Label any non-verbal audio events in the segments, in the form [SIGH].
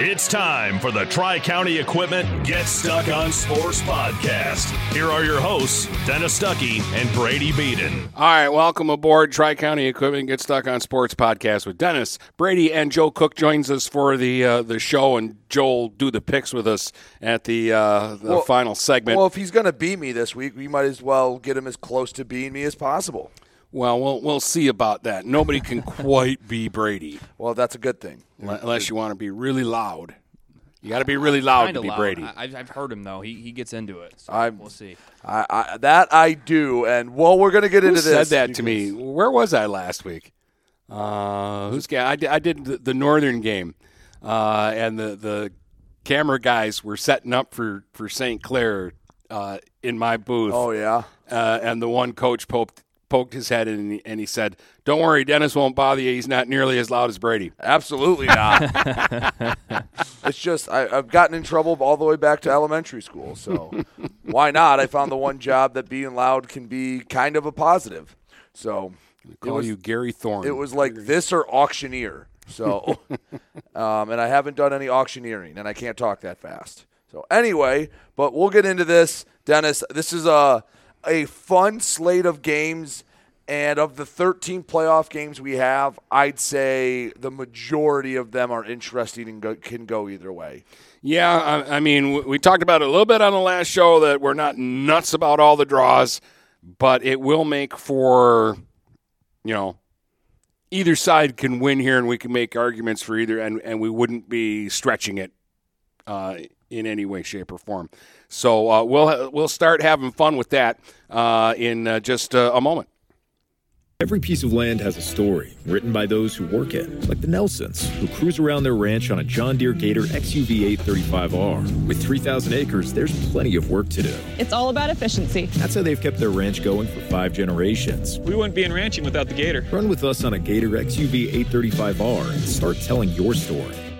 It's time for the Tri County Equipment Get Stuck on Sports podcast. Here are your hosts, Dennis Stuckey and Brady Beaton. All right, welcome aboard Tri County Equipment Get Stuck on Sports podcast with Dennis Brady and Joe Cook joins us for the uh, the show, and Joel do the picks with us at the uh, the Well- final segment. Well, if he's going to beat me this week, we might as well get him as close to beating me as possible. Well, we'll we'll see about that. Nobody can [LAUGHS] quite be Brady Well, that's a good thing. unless you want to be really loud. You got to be really loud Kinda to be loud. Brady. I, I've- I've heard him though. He, he gets into it. So I'm- we'll see. I, I, that I do, and well, we're going to get into this. Who into said this. that to me? Where was I last week? Uh, who's ga- I did, I did the, the Northern game, uh, and the the camera guys were setting up for for St. Clair uh, in my booth. Oh yeah, uh, and the one coach poked poked his head in and he, and he said, "Don't worry, Dennis won't bother you. He's not nearly as loud as Brady." absolutely not. [LAUGHS] it's just I, I've gotten in trouble all the way back to elementary school, so [LAUGHS] why not? I found the one job that being loud can be kind of a positive. So it Call was, you Gary Thorne. it was like this or auctioneer. So, [LAUGHS] um, and I haven't done any auctioneering, and I can't talk that fast. So anyway, but we'll get into this, Dennis. This is a a fun slate of games, and of the 13 playoff games we have, I'd say the majority of them are interesting and go, can go either way. Yeah, I, I mean, we talked about it a little bit on the last show that we're not nuts about all the draws, but it will make for, you know, either side can win here, and we can make arguments for either, and and we wouldn't be stretching it uh, in any way, shape, or form. So uh, we'll we'll start having fun with that uh, in uh, just uh, a moment. Every piece of land has a story written by those who work it, like the Nelsons, who cruise around their ranch on a John Deere Gator XUV 835R. With 3,000 acres, there's plenty of work to do. It's all about efficiency. That's how they've kept their ranch going for five generations. We wouldn't be in ranching without the gator. Run with us on a Gator XUV 835R and start telling your story.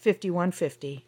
5150.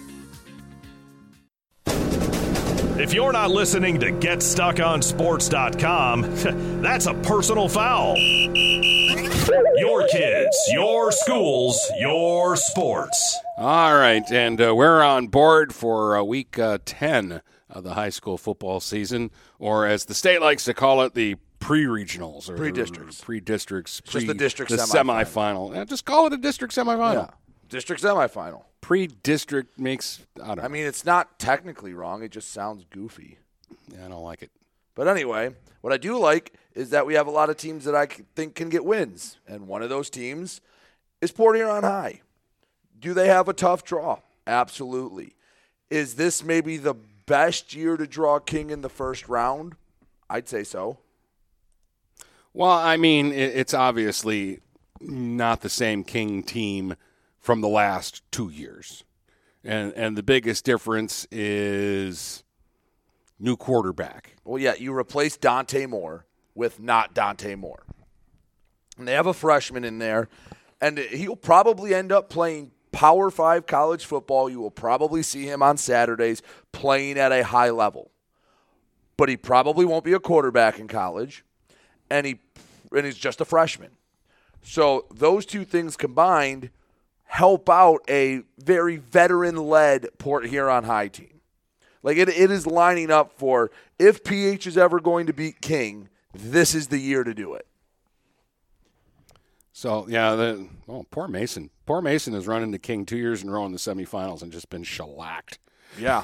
If you're not listening to GetStuckOnSports.com, [LAUGHS] that's a personal foul. Your kids, your schools, your sports. All right, and uh, we're on board for uh, week uh, 10 of the high school football season, or as the state likes to call it, the pre-regionals or Pre-districts. pre-districts, Just the district the semifinal. semifinal. Yeah, just call it a district semifinal. Yeah. District semifinal. Pre-district makes I don't. I mean, it's not technically wrong. It just sounds goofy. Yeah, I don't like it. But anyway, what I do like is that we have a lot of teams that I think can get wins, and one of those teams is Port Huron High. Do they have a tough draw? Absolutely. Is this maybe the best year to draw King in the first round? I'd say so. Well, I mean, it's obviously not the same King team from the last two years, and and the biggest difference is new quarterback. Well, yeah, you replace Dante Moore with not Dante Moore. And they have a freshman in there, and he'll probably end up playing Power Five college football. You will probably see him on Saturdays playing at a high level. But he probably won't be a quarterback in college, and he and he's just a freshman. So those two things combined help out a very veteran-led Port Huron High team. Like it, it is lining up for if PH is ever going to beat King, this is the year to do it. So yeah, the oh poor Mason. Poor Mason has run into King two years in a row in the semifinals and just been shellacked. Yeah.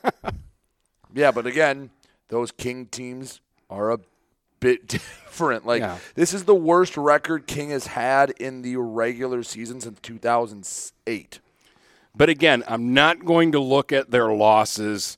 [LAUGHS] yeah, but again, those King teams are a bit [LAUGHS] different. Like Yeah. this is the worst record King has had in the regular season since 2008. But again, I'm not going to look at their losses.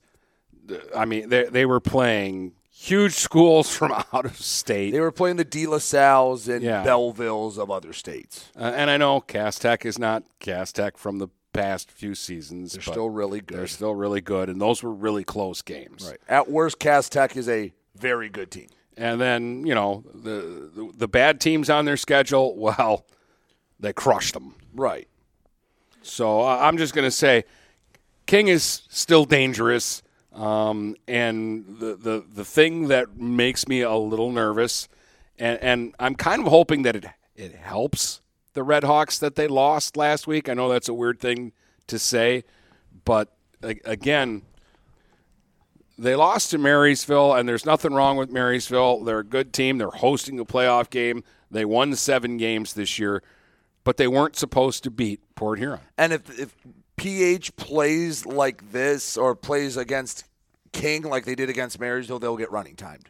I mean, they they were playing huge schools from [LAUGHS] out of state. They were playing the De La Salles and Yeah. Bellevilles of other states. Uh, and I know Cass Tech is not Cass Tech from the past few seasons. They're still really good. They're still really good, and those were really close games. Right. At worst, Cass Tech is a very good team. And then you know the, the the bad teams on their schedule. [LAUGHS] Well, they crushed them. Right. So uh, I'm just going to say, King is still dangerous. Um, and the, the the thing that makes me a little nervous, and, and I'm kind of hoping that it it helps the Red Hawks that they lost last week. I know that's a weird thing to say, but again, they lost to Marysville, and there's nothing wrong with Marysville. They're a good team. They're hosting a playoff game. They won seven games this year, but they weren't supposed to beat Port Huron. And if if PH plays like this or plays against King like they did against Marysville, they'll get running timed.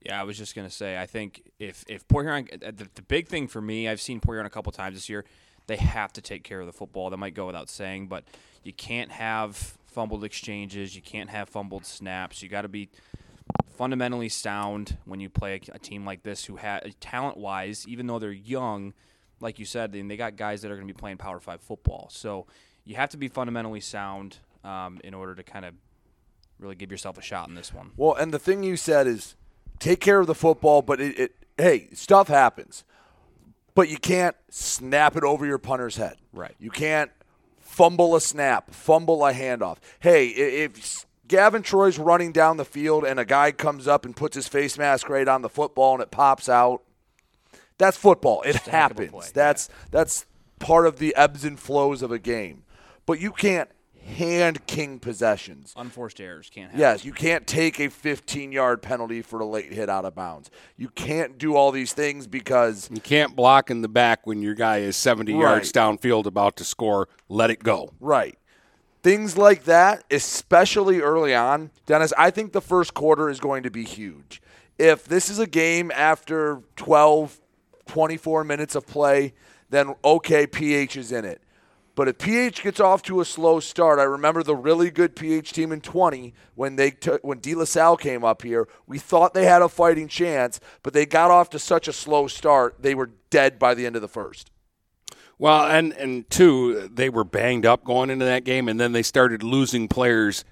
Yeah, I was just gonna say. I think if if Port Huron, uh, the, the big thing for me, I've seen Port Huron a couple times this year. They have to take care of the football. That might go without saying, but you can't have fumbled exchanges. You can't have fumbled snaps. You got to be fundamentally sound when you play a, a team like this, who had talent wise, even though they're young, like you said, and they got guys that are going to be playing Power Five football. So you have to be fundamentally sound um, in order to kind of really give yourself a shot in this one. Well, and the thing you said is take care of the football, but it, it hey, stuff happens. But you can't snap it over your punter's head. Right. You can't fumble a snap, fumble a handoff. Hey, if Gavin Troy's running down the field and a guy comes up and puts his face mask right on the football and it pops out, that's football. It Just a heck of a happens. play, That's that's part of the ebbs and flows of a game. But you can't hand king possessions. Unforced errors can't happen. Yes, you can't take a 15 yard penalty for a late hit out of bounds. You can't do all these things because You can't block in the back when your guy is 70 yards downfield about to score. Let it go. Right. Things like that, especially early on, Dennis, I think the first quarter is going to be huge. If this is a game after 12, 24 minutes of play, then okay, PH is in it. But if PH gets off to a slow start, I remember the really good PH team in 20 when they took when De La Salle came up here. We thought they had a fighting chance, but they got off to such a slow start, they were dead by the end of the first. Well, and and two, they were banged up going into that game, and then they started losing players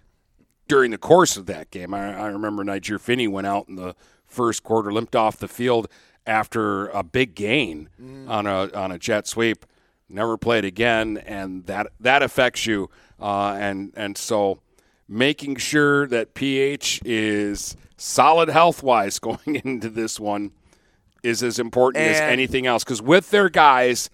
during the course of that game. I, I remember Niger Finney went out in the first quarter, limped off the field after a big gain mm. on a on a jet sweep. Never played again, and that that affects you. Uh, and and so making sure that PH is solid health wise [LAUGHS] going into this one is as important as anything else. Because with their guys,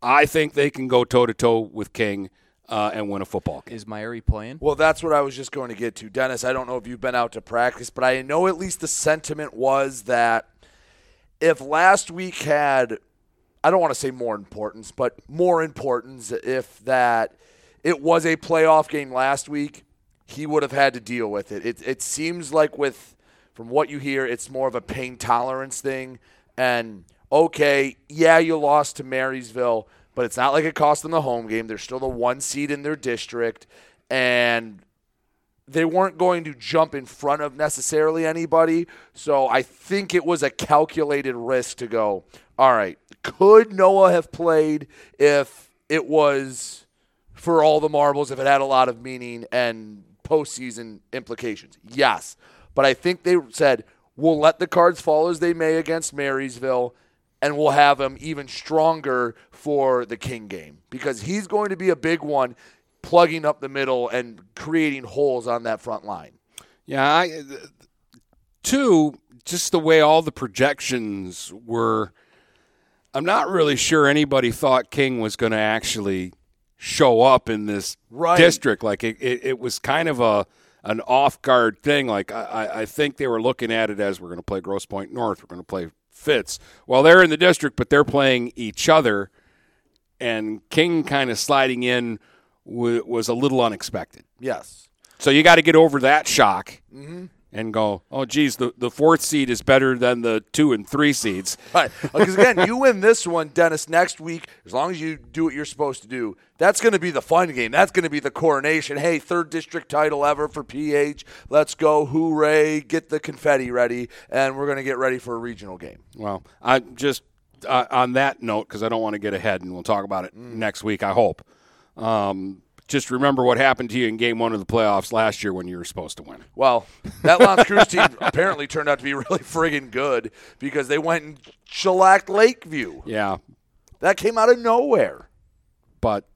I think they can go toe to toe with King uh, and win a football game. Is Myrie playing? Well, that's what I was just going to get to. Dennis, I don't know if you've been out to practice, but I know at least the sentiment was that if last week had, I don't want to say more importance, but more importance, if that it was a playoff game last week, he would have had to deal with it. It, it seems like with, from what you hear, it's more of a pain tolerance thing. And okay, yeah, you lost to Marysville, but it's not like it cost them the home game. They're still the one seed in their district, and they weren't going to jump in front of necessarily anybody. So I think it was a calculated risk to go, all right, could Noah have played if it was for all the marbles, if it had a lot of meaning and postseason implications? Yes. But I think they said, we'll let the cards fall as they may against Marysville and we'll have him even stronger for the King game because he's going to be a big one plugging up the middle and creating holes on that front line. Yeah, I, two, just the way all the projections were, I'm not really sure anybody thought King was going to actually show up in this Right. district. Like it, it, it was kind of a an off guard thing. Like I, I- I think they were looking at it as we're going to play Grosse Pointe North, we're going to play Fitz. Well, they're in the district, but they're playing each other, and King kind of sliding in w- was a little unexpected. Yes. So you got to get over that shock and go, oh, geez, the, the fourth seed is better than the two and three seeds. [LAUGHS] Right. Because again, you win this one, Dennis, next week, as long as you do what you're supposed to do, that's going to be the fun game. That's going to be the coronation. Hey, third district title ever for PH. Let's go. Hooray. Get the confetti ready. And we're going to get ready for a regional game. Well, I just uh, on that note, because I don't want to get ahead, and we'll talk about it next week. I hope. Um, just remember what happened to you in Game One of the playoffs last year when you were supposed to win. Well, that L'Anse Creuse team [LAUGHS] apparently turned out to be really friggin' good because they went and shellacked Lakeview. Yeah, That came out of nowhere. but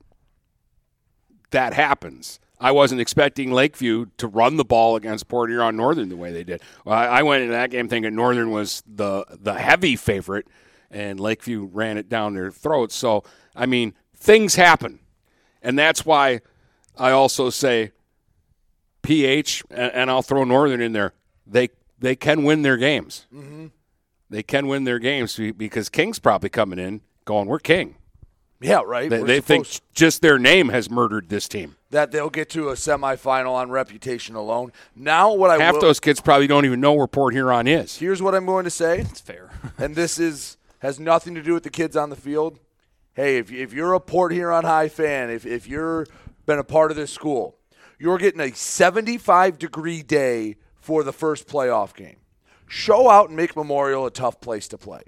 that happens. I wasn't expecting Lakeview to run the ball against Port Huron Northern the way they did. Well, I, I went into that game thinking Northern was the the heavy favorite, and Lakeview ran it down their throats. So, I mean, things happen, and that's why I also say PH, and, and I'll throw Northern in there. They they can win their games. Mm-hmm. They can win their games because King's probably coming in going, "We're King." Yeah, right. They, they think just their name has murdered this team. that they'll get to a semifinal on reputation alone. Now, what I Half will, those kids probably don't even know where Port Huron is. here's what I'm going to say, It's fair. and this is has nothing to do with the kids on the field. Hey, if, if you're a Port Huron High fan, if if you're been a part of this school, you're getting a 75 degree day for the first playoff game. Show out and make Memorial a tough place to play,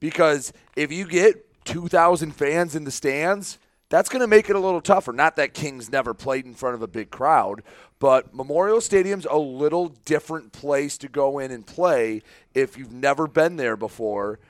because if you get 2,000 fans in the stands, that's going to make it a little tougher. Not that Kings never played in front of a big crowd, but Memorial Stadium's a little different place to go in and play if you've never been there before.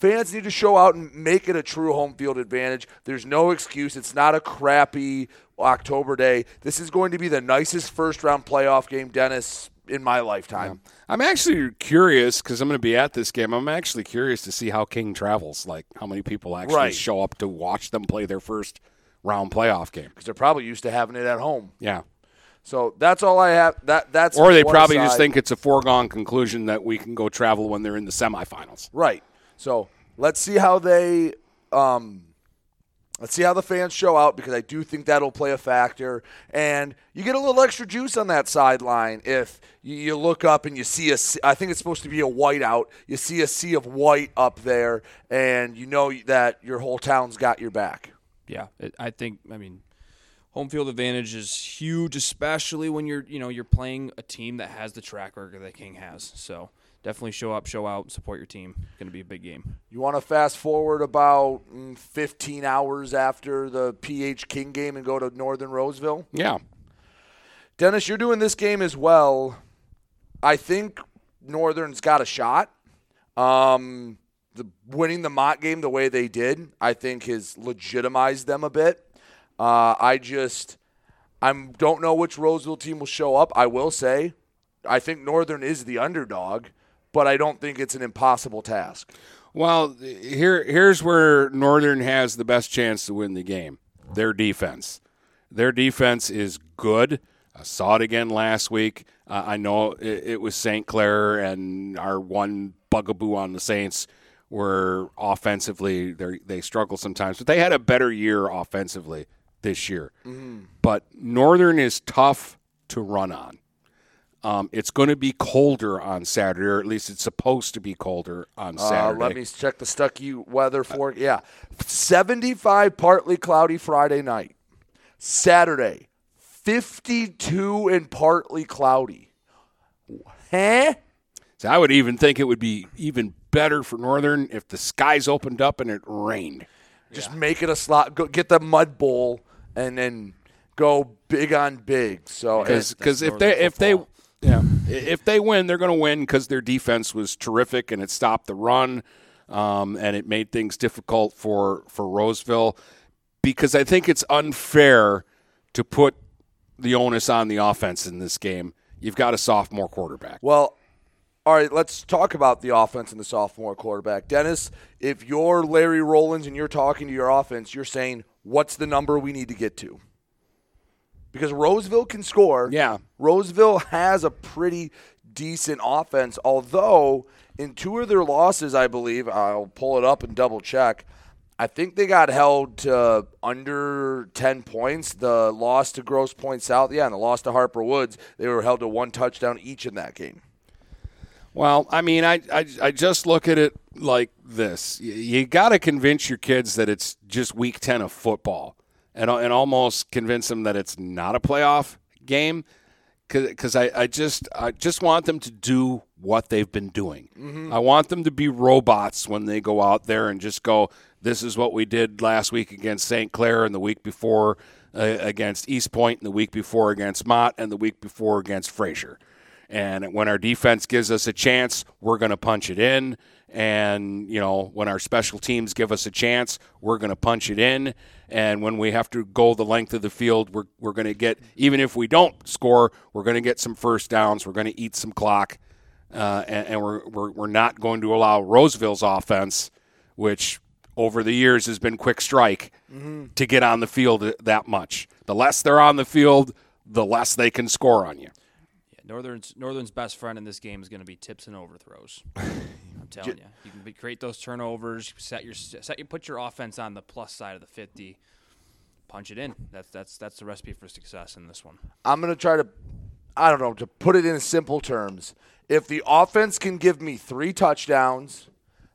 Fans need to show out and make it a true home field advantage. There's no excuse. It's not a crappy October day. This is going to be the nicest first round playoff game, Dennis, in my lifetime. I'm actually curious because I'm going to be at this game. I'm actually curious to see how King travels, like how many people actually Right. show up to watch them play their first round playoff game. Because they're probably used to having it at home. Yeah. So that's all I have. That that's Or they probably just think it's a foregone conclusion that we can go travel when they're in the semifinals. Right. So let's see how they um let's see how the fans show out because I do think that'll play a factor. And you get a little extra juice on that sideline if you, look up and you see a. I think it's supposed to be a whiteout. You see a sea of white up there and you know that your whole town's got your back. Yeah, I think. I mean, home field advantage is huge, especially when you're you know you're playing a team that has the track record that King has. So definitely show up, show out, support your team. It's going to be a big game. You want to fast forward about mm, 15 hours after the PH King game and go to Northern Roseville? Yeah. Dennis, you're doing this game as well. I think Northern's got a shot. Um, the winning the Mott game the way they did, I think, has legitimized them a bit. Uh, I just, I don't know which Roseville team will show up. I will say, I think Northern is the underdog, but I don't think it's an impossible task. Well, here here's where Northern has the best chance to win the game. Their defense. Their defense is good. I saw it again last week. Uh, I know it, it was St. Clair and our one bugaboo on the Saints were offensively they they struggle sometimes, but they had a better year offensively this year. But Northern is tough to run on. Um, it's going to be colder on Saturday, or at least it's supposed to be colder on Uh, Saturday. let me check the Stuckey weather for yeah, seventy-five, partly cloudy Friday night. Saturday, fifty-two and partly cloudy. Huh? So I would even think it would be even better for Northern if the skies opened up and it rained. Just make it a slot. Go get the mud bowl and then go big on big. So Because it's- if they if they yeah if they win, they're going to win because their defense was terrific and it stopped the run, um, and it made things difficult for for Roseville. Because I think it's unfair to put the onus on the offense in this game. You've got a sophomore quarterback. Well, all right, let's talk about the offense and the sophomore quarterback. Dennis, if you're Larry Rollins and you're talking to your offense, you're saying, what's the number we need to get to? Because Roseville can score. Yeah. Roseville has a pretty decent offense, although in two of their losses, I believe, I'll pull it up and double check. I think they got held to under 10 points. The loss to Grosse Pointe South, yeah, and the loss to Harper Woods, they were held to one touchdown each in that game. Well, I mean, I, I, I just look at it like this. You, you got to convince your kids that it's just week 10 of football and, and almost convince them that it's not a playoff game because I, I just I just want them to do what they've been doing. I want them to be robots when they go out there and just go, this is what we did last week against St. Clair and the week before uh, against East Point and the week before against Mott and the week before against Fraser. And when our defense gives us a chance, we're going to punch it in. And, you know, when our special teams give us a chance, we're going to punch it in. And when we have to go the length of the field, we're, we're going to get, even if we don't score, we're going to get some first downs. We're going to eat some clock. Uh, and and we're, we're, we're not going to allow Roseville's offense, which over the years has been quick strike, to get on the field that much. The less they're on the field, the less they can score on you. Northern's Northern's best friend in this game is going to be tips and overthrows. [LAUGHS] I'm telling you, you can be, create those turnovers, set your set you put your offense on the plus side of the 50, punch it in. That's that's that's the recipe for success in this one. I'm going to try to, I don't know, to put it in simple terms. If the offense can give me three touchdowns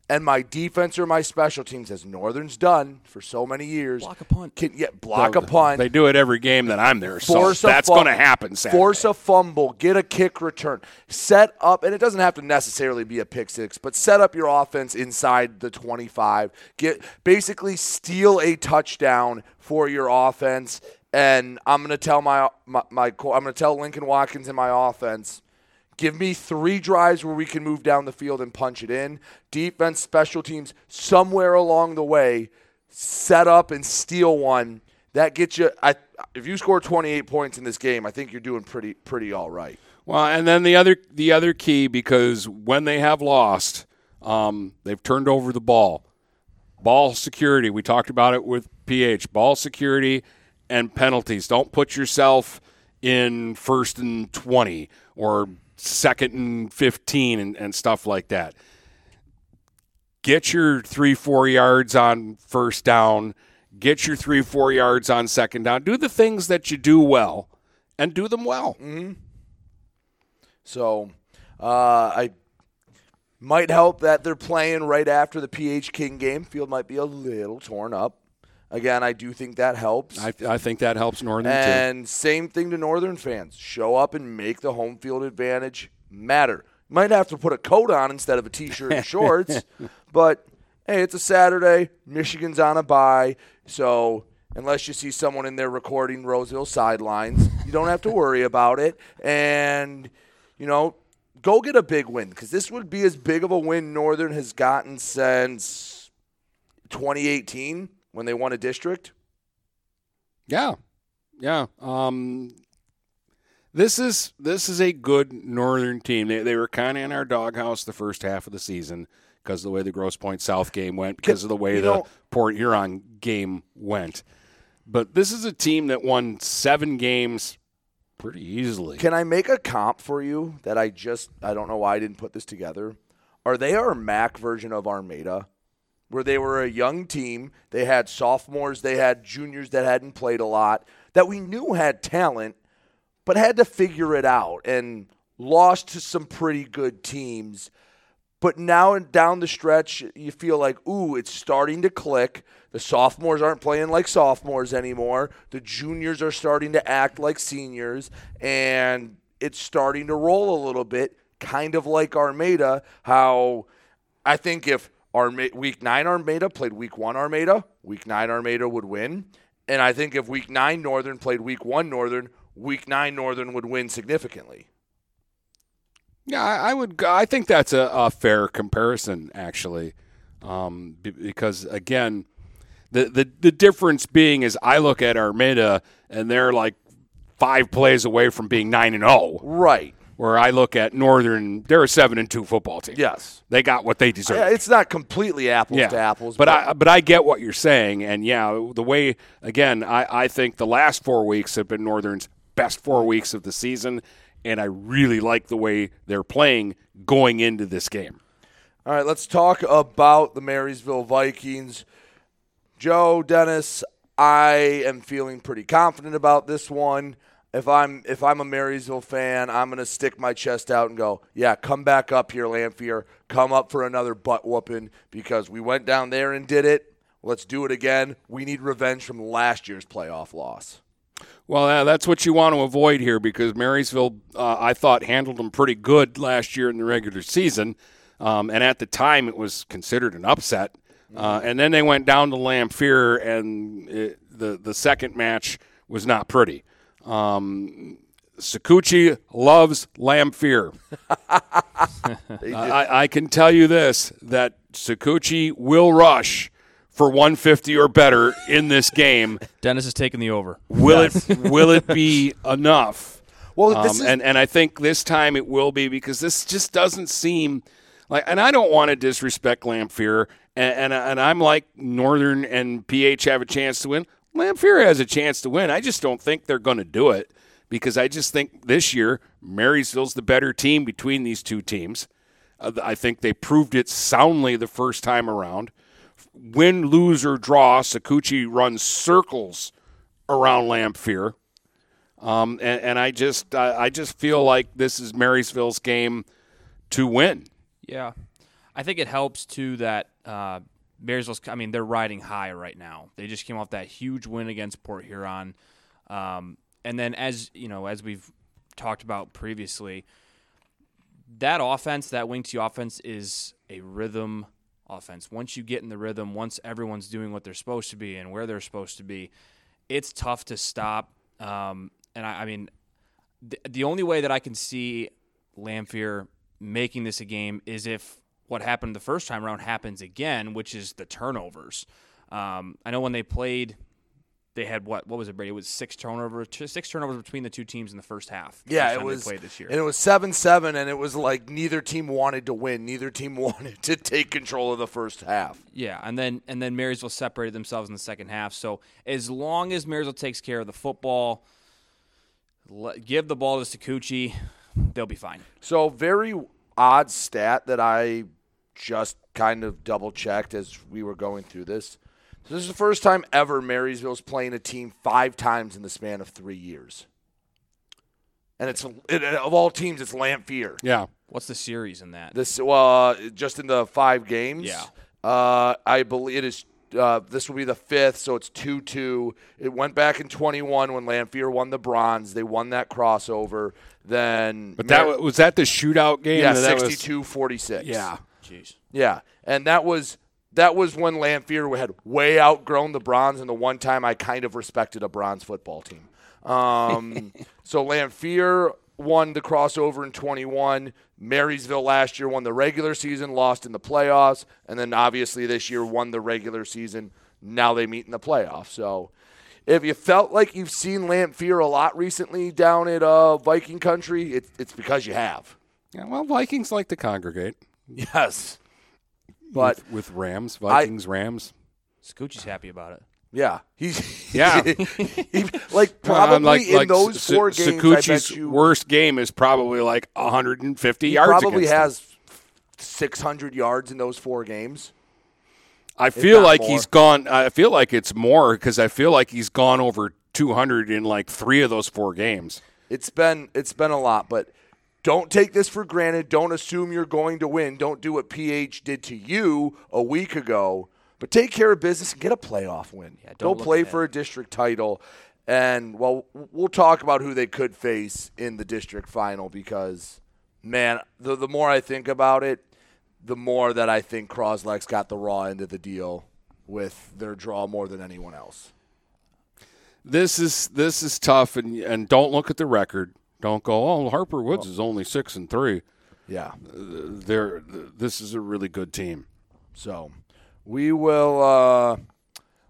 and my defense or my special teams, as Northern's done for so many years, Block a punt. Can, yeah, block a punt. They do it every game that I'm there, so Force a that's going to happen. Saturday. Force a fumble, get a kick return, set up, and it doesn't have to necessarily be a pick six, but set up your offense inside the 25. Get basically steal a touchdown for your offense, and I'm gonna tell my my, my I'm gonna tell Lincoln Watkins and my offense. Give me three drives where we can move down the field and punch it in. Defense, special teams, somewhere along the way, set up and steal one. That gets you. I if you score 28 points in this game, I think you're doing pretty pretty all right. Well, and then the other the other key because when they have lost, um, they've turned over the ball. Ball security. We talked about it with PH. Ball security and penalties. Don't put yourself in first and twenty or second and fifteen and, and stuff like that. Get your three four yards on first down. Get your three four yards on second down. Do the things that you do well, and do them well. So uh, I might help that they're playing right after the PH King game. Field might be a little torn up. Again, I do think that helps. I, I think that helps Northern too. And same thing to Northern fans. Show up and make the home field advantage matter. Might have to put a coat on instead of a t-shirt and [LAUGHS] shorts, but hey, it's a Saturday. Michigan's on a bye, so unless you see someone in there recording Roseville sidelines. you don't have to [LAUGHS] worry about it. And, you know, go get a big win because this would be as big of a win Northern has gotten since 2018 when they won a district. Yeah, yeah. Um, this is this is a good Northern team. They they were kind of in our doghouse the first half of the season because of the way the Grosse Pointe South game went, because of the way You the know- Port Huron game went. But this is a team that won seven games pretty easily. Can I make a comp for you that I just I don't know why I didn't put this together? Are they our MAC version of Armada? Where they were a young team, they had sophomores, they had juniors that hadn't played a lot, that we knew had talent, but had to figure it out and lost to some pretty good teams. But now and down the stretch, you feel like, ooh, it's starting to click. The sophomores aren't playing like sophomores anymore. The juniors are starting to act like seniors, and it's starting to roll a little bit, kind of like Armada. How I think if Arma- week nine Armada played week one Armada, week nine Armada would win. And I think if week nine Northern played week one Northern, week nine Northern would win significantly. Yeah, I, I would. go- I think that's a, a fair comparison, actually, um, be- because again, the, the the difference being is I look at Armada and they're like five plays away from being nine and zero, Right. Where I look at Northern, they're a seven and two football team. Yes. they got what they deserve. Yeah, it's not completely apples to apples, But I but I get what you're saying, and yeah, the way again, I, I think the last four weeks have been Northern's best four weeks of the season, and I really like the way they're playing going into this game. All right, let's talk about the Marysville Vikings. Joe, Dennis, I am feeling pretty confident about this one. If I'm if I'm a Marysville fan, I'm gonna stick my chest out and go, yeah, come back up here, Lamphere. Come up for another butt whooping because we went down there and did it. Let's do it again. We need revenge from last year's playoff loss. Well, uh, that's what you want to avoid here because Marysville, uh, I thought, handled them pretty good last year in the regular season. Um, and at the time, it was considered an upset. Uh, and then they went down to Lamphere, and it, the, the second match was not pretty. Um, Sakuchi loves Lamphere. [LAUGHS] I, I can tell you this that Sakuchi will rush for 150 or better in this game. [LAUGHS] Dennis is taking the over. Will it [LAUGHS] will it be enough? Well, this Um, is- and and I think this time it will be because this just doesn't seem like. And I don't want to disrespect Lamphere, and and, and I'm like Northern and PH have a chance to win. Lamphere has a chance to win. I just don't think they're going to do it because I just think this year Marysville's the better team between these two teams. Uh, I think they proved it soundly the first time around. Win, lose, or draw, Sakuchi runs circles around Lamphere. Um, and, and I just I, I just feel like this is Marysville's game to win. Yeah, I think it helps too that uh, Marysville's. I mean, they're riding high right now. They just came off that huge win against Port Huron, um, and then as you know, as we've talked about previously, that offense, that wing T offense, is a rhythm offense. Once you get in the rhythm, once everyone's doing what they're supposed to be and where they're supposed to be, it's tough to stop. Um, and I, I mean, the, the only way that I can see Lamphere making this a game is if what happened the first time around happens again, which is the turnovers. Um, I know when they played, they had what? What was it, Brady? It was six turnovers, six turnovers between the two teams in the first half. the Yeah, first it was. played this year. And it was seven seven, and it was like neither team wanted to win. Neither team [LAUGHS] wanted to take control of the first half. Yeah, and then and then Marysville separated themselves in the second half. So as long as Marysville takes care of the football, give the ball to Sakuchi, they'll be fine. So very odd stat that I just kind of double checked as we were going through this. This is the first time ever Marysville's playing a team five times in the span of three years. And it's it, of all teams, it's Lamphere. Yeah. What's the series in that? This well, uh, just in the five games. Yeah. Uh, I believe it is. Uh, this will be the fifth, so it's two two. It went back in twenty one when Lamphere won the bronze. They won that crossover. Then, But that wa- was that the shootout game. yeah, That was- 62-46. Yeah. Jeez. Yeah, and that was that was when Lamphere had way outgrown the bronze, and the one time I kind of respected a bronze football team. Um, [LAUGHS] so Lamphere won the crossover in 21. Marysville last year won the regular season, lost in the playoffs, and then obviously this year won the regular season. Now they meet in the playoffs. So if you felt like you've seen Lamphere a lot recently down at uh, Viking country, it, it's because you have. Yeah, well, Vikings like to congregate. Yes. But with, with Rams, Vikings, I, Rams. Scoochie's happy about it. Yeah, he's yeah. he, [LAUGHS] like [LAUGHS] probably like, in like those four S- games, Sakuchi's you, worst game is probably like 150 he yards. Probably has them. 600 yards in those four games. I feel like more. he's gone. I feel like it's more because I feel like he's gone over 200 in like three of those four games. It's been it's been a lot, but don't take this for granted. Don't assume you're going to win. Don't do what PH did to you a week ago. But take care of business and get a playoff win. Yeah, Go play for a district title. And, well, we'll talk about who they could face in the district final because, man, the, the more I think about it, the more that I think Croslex got the raw end of the deal with their draw more than anyone else. This is this is tough, and and don't look at the record. Don't go. Oh, Harper Woods is only six and three. Yeah, they're this is a really good team. So we will. Uh,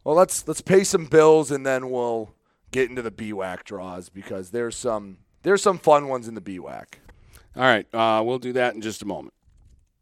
well, let's let's pay some bills and then we'll get into the BWAC draws because there's some there's some fun ones in the BWAC. All right, uh, we'll do that in just a moment.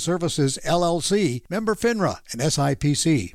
Services, LLC, member FINRA and SIPC.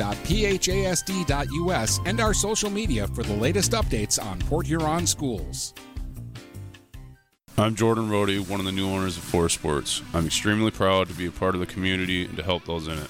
www.phasd.us and our social media for the latest updates on Port Huron schools. I'm Jordan Rohde, one of the new owners of Forest Sports. I'm extremely proud to be a part of the community and to help those in it.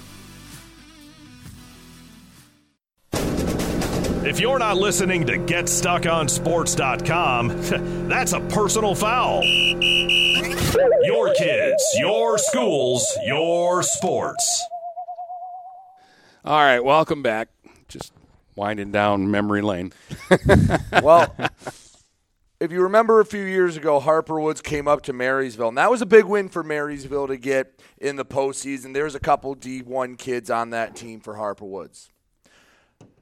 If you're not listening to GetStuckOnSports.com, [LAUGHS] that's a personal foul. Your kids, your schools, your sports. All right, welcome back. Just winding down memory lane. [LAUGHS] well, if you remember a few years ago, Harper Woods came up to Marysville, and that was a big win for Marysville to get in the postseason. There's a couple D1 kids on that team for Harper Woods.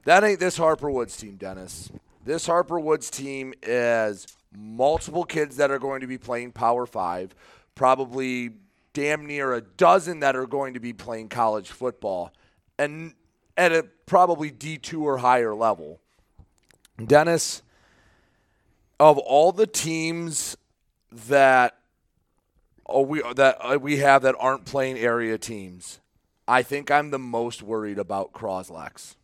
That ain't this Harper Woods team, Dennis. This Harper Woods team is multiple kids that are going to be playing Power Five, probably damn near a dozen that are going to be playing college football, and at a probably D2 or higher level. Dennis, of all the teams that oh, we that uh, we have that aren't playing area teams, I think I'm the most worried about Croslex.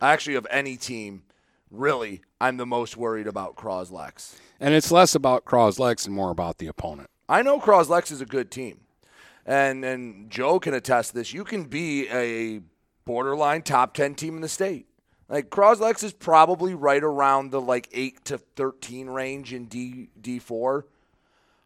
Actually, of any team, really, I'm the most worried about Croslex. And it's less about Croslex and more about the opponent. I know Croslex is a good team. And and Joe can attest to this. You can be a borderline top 10 team in the state. Like Croslex is probably right around the like 8 to 13 range in D D4.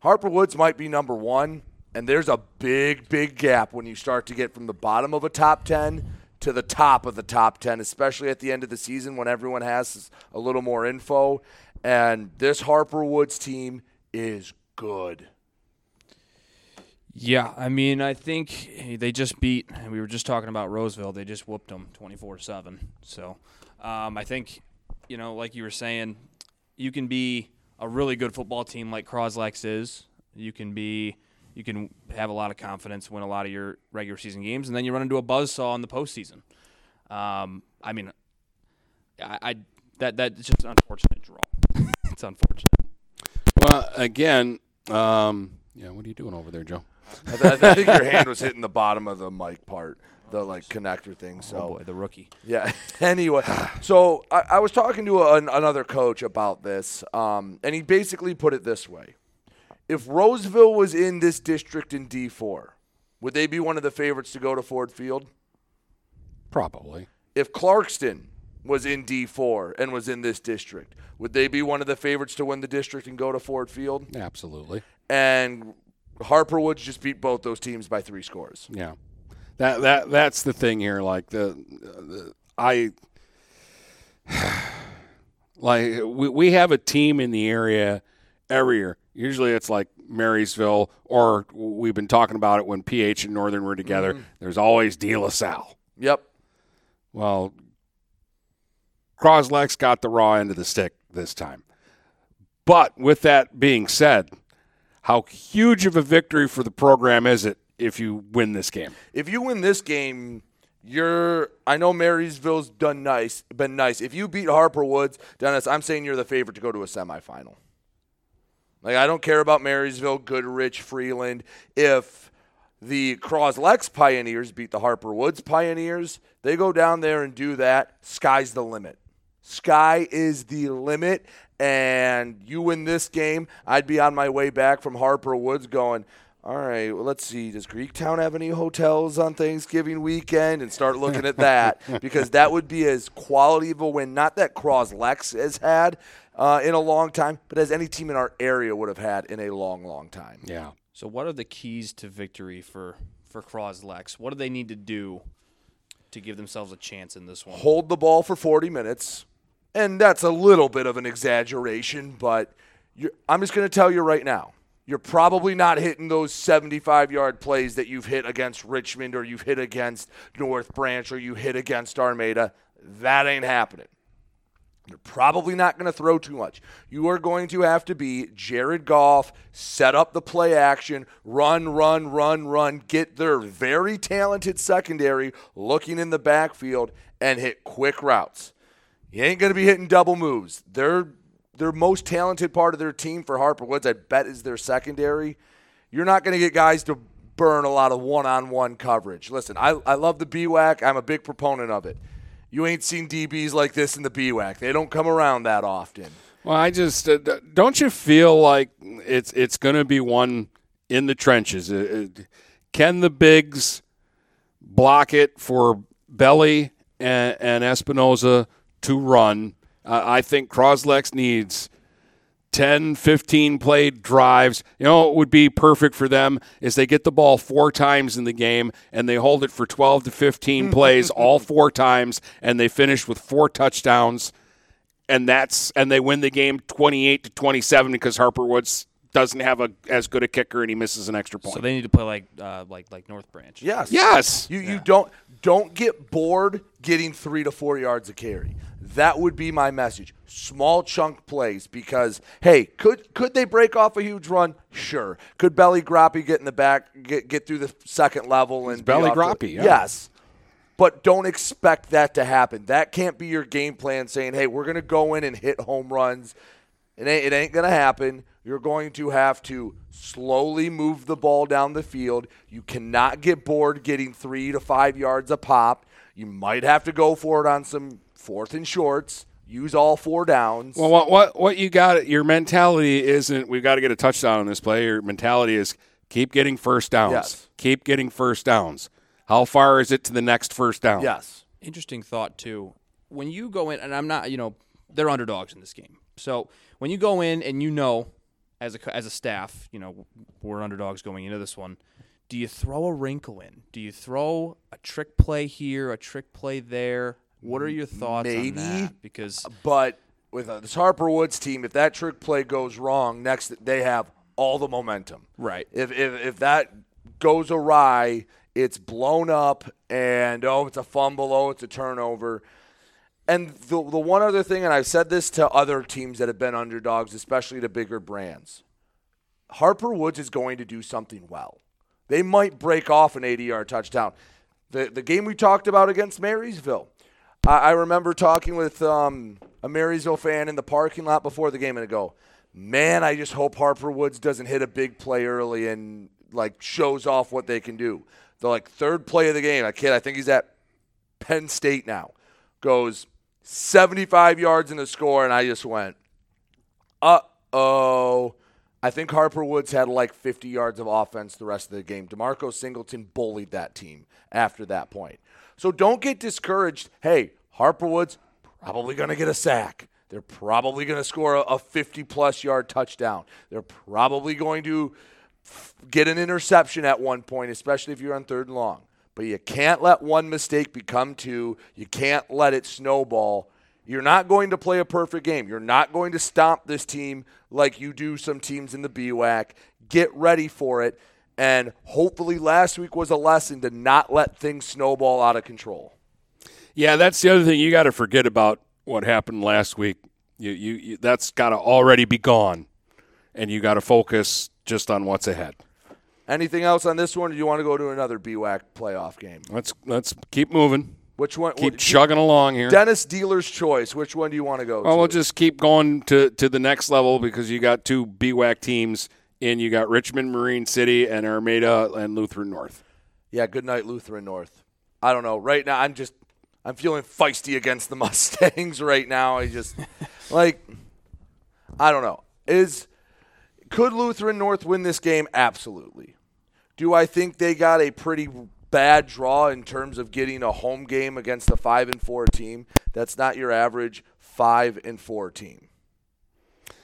Harper Woods might be number 1 and there's a big big gap when you start to get from the bottom of a top 10 to the top of the top 10, especially at the end of the season when everyone has a little more info. And this Harper Woods team is good. Yeah, I mean, I think they just beat. We were just talking about Roseville. They just whooped them twenty four seven. So, um, I think, you know, like you were saying, you can be a really good football team like Croslex is. You can be, you can have a lot of confidence, win a lot of your regular season games, and then you run into a buzzsaw in the postseason. Um, I mean, I, I that that's just an unfortunate draw. [LAUGHS] it's unfortunate. Well, again, um, yeah. What are you doing over there, Joe? I, th- I think your hand was hitting the bottom of the mic part, the like connector thing. So, Oh boy, the rookie. yeah. [LAUGHS] anyway, so I, I was talking to an, another coach about this, um, and he basically put it this way: If Roseville was in this district in D four, would they be one of the favorites to go to Ford Field? Probably. If Clarkston was in D four and was in this district, would they be one of the favorites to win the district and go to Ford Field? Absolutely. And Harper Woods just beat both those teams by three scores. Yeah, that that that's the thing here. Like the, the I [SIGHS] like we we have a team in the area every year. Usually it's like Marysville, or we've been talking about it when PH and Northern were together. Mhm. There's always De La Salle. Yep. Well, Croslex got the raw end of the stick this time. But with that being said, how huge of a victory for the program is it if you win this game? If you win this game, you're. I know Marysville's done nice, been nice. If you beat Harper Woods, Dennis, I'm saying you're the favorite to go to a semifinal. Like I don't care about Marysville, Goodrich, Freeland. If the Croslex Pioneers beat the Harper Woods Pioneers, they go down there and do that. Sky's the limit. Sky is the limit. And you win this game, I'd be on my way back from Harper Woods going, all right, well, let's see. Does Greektown have any hotels on Thanksgiving weekend? And start looking at that [LAUGHS] because that would be as quality of a win, not that Croslex has had uh, in a long time, but as any team in our area would have had in a long, long time. Yeah. So, what are the keys to victory for for Croslex? What do they need to do to give themselves a chance in this one? hold the ball for 40 minutes. And that's a little bit of an exaggeration, but you're, I'm just going to tell you right now. You're probably not hitting those 75 yard plays that you've hit against Richmond or you've hit against North Branch or you hit against Armada. That ain't happening. You're probably not going to throw too much. You are going to have to be Jared Goff, set up the play action, run, run, run, run, get their very talented secondary looking in the backfield and hit quick routes. You ain't going to be hitting double moves. Their their most talented part of their team for Harper Woods, I bet, is their secondary. You're not going to get guys to burn a lot of one-on-one coverage. Listen, I, I love the BWAC. I'm a big proponent of it. You ain't seen DBs like this in the BWAC. They don't come around that often. Well, I just uh, don't you feel like it's it's going to be one in the trenches. Uh, uh, can the bigs block it for Belly and, and Espinoza to run. Uh, I think Croslex needs 10, 15 played drives. You know, it would be perfect for them is they get the ball four times in the game and they hold it for 12 to 15 [LAUGHS] plays all four times and they finish with four touchdowns and that's and they win the game 28 to 27 because Harper Woods doesn't have a as good a kicker and he misses an extra point. So they need to play like uh, like like North Branch. Yes. Yes. You you don't don't get bored getting three to four yards of carry. That would be my message. Small chunk plays because hey, could could they break off a huge run? Sure. Could Belly Groppy get in the back, get get through the second level and be Belly off Groppy, yeah. Yes. But don't expect that to happen. That can't be your game plan saying, hey, we're going to go in and hit home runs. It ain't, it ain't going to happen. You're going to have to slowly move the ball down the field. You cannot get bored getting three to five yards a pop. You might have to go for it on some fourth and shorts. Use all four downs. Well, what what what you got? Your mentality isn't we've got to get a touchdown on this play. Your mentality is keep getting first downs. Yes. Keep getting first downs. How far is it to the next first down? Yes. Interesting thought too. When you go in, and I'm not, you know, they're underdogs in this game. So when you go in and you know, as a as a staff, you know, we're underdogs going into this one. Do you throw a wrinkle in? Do you throw a trick play here, a trick play there? What are your thoughts Maybe. on that? Because But with uh, this Harper Woods team, if that trick play goes wrong, next they have all the momentum. Right. If if, if that goes awry, it's blown up, and oh, it's a fumble, oh, it's a turnover. And the the one other thing, and I've said this to other teams that have been underdogs, especially the bigger brands. Harper Woods is going to do something well. They might break off an 80 yard touchdown. The, the game we talked about against Marysville, I, I remember talking with um, a Marysville fan in the parking lot before the game and I go, man, I just hope Harper Woods doesn't hit a big play early and like shows off what they can do. The like third play of the game, a kid, I think he's at Penn State now, goes 75 yards in the score, and I just went, uh oh. I think Harper Woods had like 50 yards of offense the rest of the game. DeMarco Singleton bullied that team after that point. So don't get discouraged. Hey, Harper Woods probably going to get a sack. They're probably going to score a 50 plus yard touchdown. They're probably going to get an interception at one point, especially if you're on third and long. But you can't let one mistake become two. You can't let it snowball. You're not going to play a perfect game. You're not going to stomp this team like you do some teams in the BWAC. Get ready for it. And hopefully, last week was a lesson to not let things snowball out of control. Yeah, that's the other thing you got to forget about what happened last week. You, you, you that's got to already be gone, and you got to focus just on what's ahead. Anything else on this one? Or do you want to go to another BWAC playoff game? Let's let's keep moving. Which one? Keep chugging along here. Dennis Dealer's choice. Which one do you want to go Well, to? we'll just keep going to, to the next level because you got two BWAC teams, and you got Richmond Marine City and Armada and Lutheran North. Yeah, good night, Lutheran North. I don't know. Right now, I'm just I'm feeling feisty against the [LAUGHS] Mustangs right now. I just [LAUGHS] like I don't know. Is could Lutheran North win this game? Absolutely. Do I think they got a pretty bad draw in terms of getting a home game against a five and four team? That's not your average five and four team.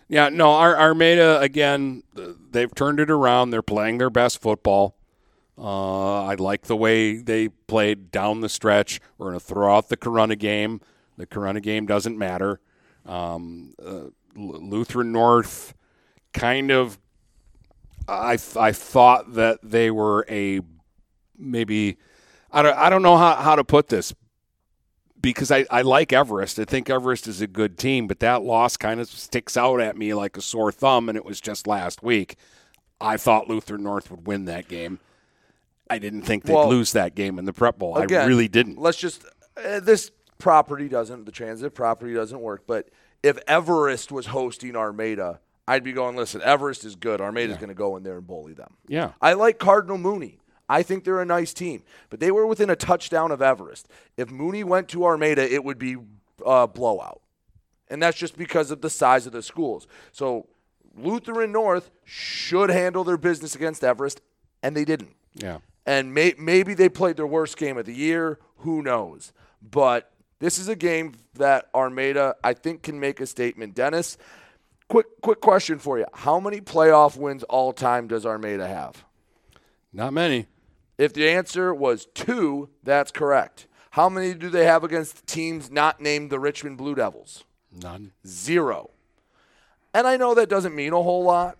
Yeah, no, Ar- Armada again. They've turned it around. They're playing their best football. Uh, I like the way they played down the stretch. We're going to throw out the Corona game. The Corona game doesn't matter. Um, uh, Lutheran North kind of. I I thought that they were a maybe. I don't I don't know how, how to put this because I, I like Everest. I think Everest is a good team, but that loss kind of sticks out at me like a sore thumb, and it was just last week. I thought Luther North would win that game. I didn't think they'd Well, lose that game in the prep bowl. I really didn't. Let's just uh, this property doesn't the transit property doesn't work. But if Everest was hosting Armada, I'd be going. Listen, Everest is good. Armada's going to go in there and bully them. Yeah. I like Cardinal Mooney. I think they're a nice team, but they were within a touchdown of Everest. If Mooney went to Armada, it would be uh, blowout, and that's just because of the size of the schools. So Lutheran North should handle their business against Everest, and they didn't. Yeah. And may, maybe they played their worst game of the year. Who knows? But This is a game that Armada, I think, can make a statement. Dennis, quick quick question for you: How many playoff wins all time does Armada have? Not many. If the answer was two, that's correct. How many do they have against teams not named the Richmond Blue Devils? None. Zero. And I know that doesn't mean a whole lot,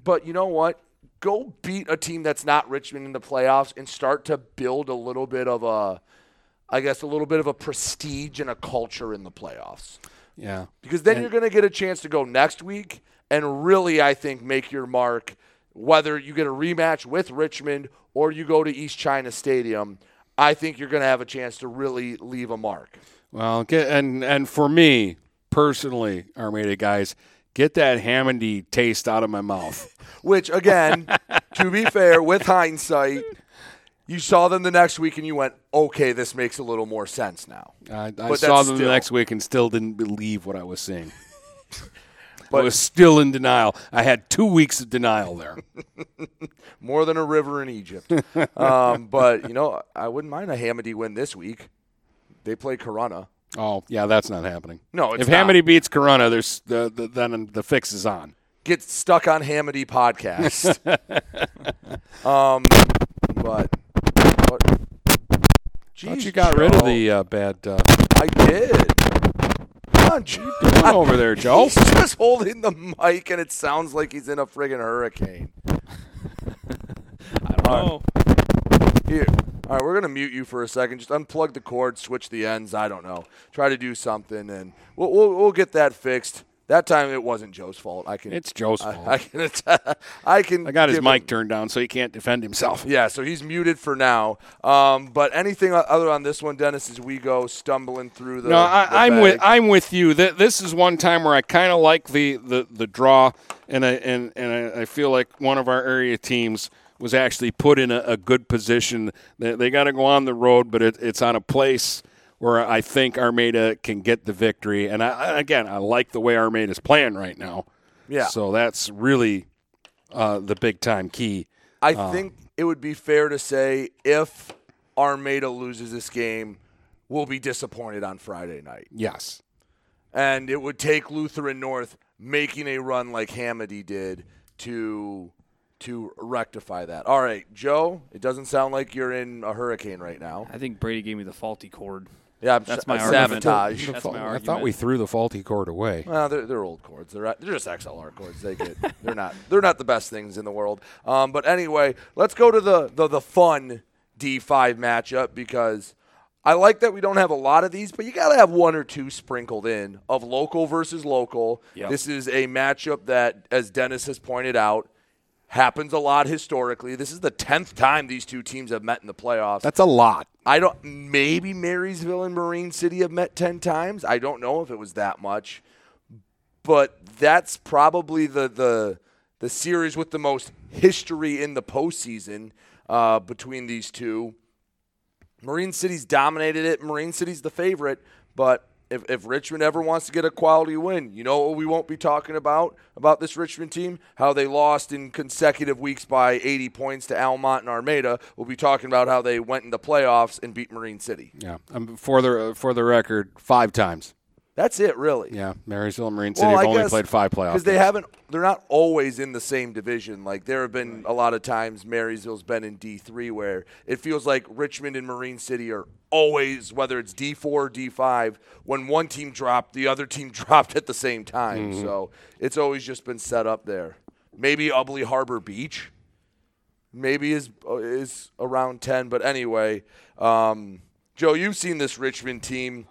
but you know what? Go beat a team that's not Richmond in the playoffs and start to build a little bit of a, I guess, a little bit of a prestige and a culture in the playoffs. Yeah. Because then And- you're going to get a chance to go next week and really, I think, make your mark. Whether you get a rematch with Richmond or you go to East China Stadium, I think you're going to have a chance to really leave a mark. Well, get and and for me personally, Armada guys, get that Hamady taste out of my mouth. [LAUGHS] Which, again, to be fair, with hindsight, you saw them the next week and you went, okay, this makes a little more sense now. I, I saw them still- the next week and still didn't believe what I was seeing. [LAUGHS] I But- was still in denial. I had two weeks of denial there. [LAUGHS] More than a river in Egypt. [LAUGHS] um, but, you know, I wouldn't mind a Hamady win this week. They play Corona. Oh, yeah, that's not happening. No, it's if not. Hamady beats Corona, there's the, the, then the fix is on. Get stuck on Hamady podcast. um, but, but Thought you Jeez, got rid of the uh, bad. Uh, I did. Come on, Joe. doing over there, Joe? [LAUGHS] He's just holding the mic, and it sounds like he's in a friggin' hurricane. I don't know. Here. All right, we're going to mute you for a second. Just unplug the cord, switch the ends. I don't know. Try to do something, and we'll, we'll, we'll get that fixed. That time it wasn't Joe's fault. I can. It's Joe's I, fault. I can. [LAUGHS] I can. I got his mic him- turned down so he can't defend himself. Yeah, so he's muted for now. Um, but anything other on this one, Dennis, as we go stumbling through the. no, I, bag? with I'm with you. Th- This is one time where I kind of like the, the, the draw, and I and and I, I feel like one of our area teams was actually put in a, a good position. They, they got to go on the road, but it, it's on a place where I think Armada can get the victory. And I, I- again, I like the way Armada's playing right now. Yeah. So that's really uh, the big time key. I Uh, think it would be fair to say if Armada loses this game, we'll be disappointed on Friday night. Yes. And it would take Lutheran North making a run like Hamady did to to rectify that. All right, Joe, it doesn't sound like you're in a hurricane right now. I think Brady gave me the faulty cord. Yeah, I'm that's s- my a argument. sabotage. That's my I argument. thought we threw the faulty cord away. Well, they're, they're old cords. They're they're just XLR cords. They get [LAUGHS] they're not they're not the best things in the world. Um, but anyway, let's go to the the, the fun D5 matchup because I like that we don't have a lot of these, but you got to have one or two sprinkled in of local versus local. Yep. This is a matchup that, as Dennis has pointed out, happens a lot historically. This is the tenth time these two teams have met in the playoffs. That's a lot. I don't. Maybe Marysville and Marine City have met ten times. I don't know if it was that much, but that's probably the the the series with the most history in the postseason uh, between these two. Marine City's dominated it. Marine City's the favorite, but if, if Richmond ever wants to get a quality win, you know what we won't be talking about about this Richmond team? How they lost in consecutive weeks by 80 points to Almont and Armada. We'll be talking about how they went in the playoffs and beat Marine City. Yeah. Um, for the for the record, five times. That's it, really. Yeah, Marysville and Marine City Well, have I only guess played five playoffs. because they haven't. They're not always in the same division. Like there have been a lot of times Marysville's been in D three where it feels like Richmond and Marine City are always whether it's D four or D five. When one team dropped, the other team [LAUGHS] dropped at the same time. Mhm. So it's always just been set up there. Maybe Ubley Harbor Beach. Maybe is is around ten, but anyway, um, Joe, you've seen this Richmond team.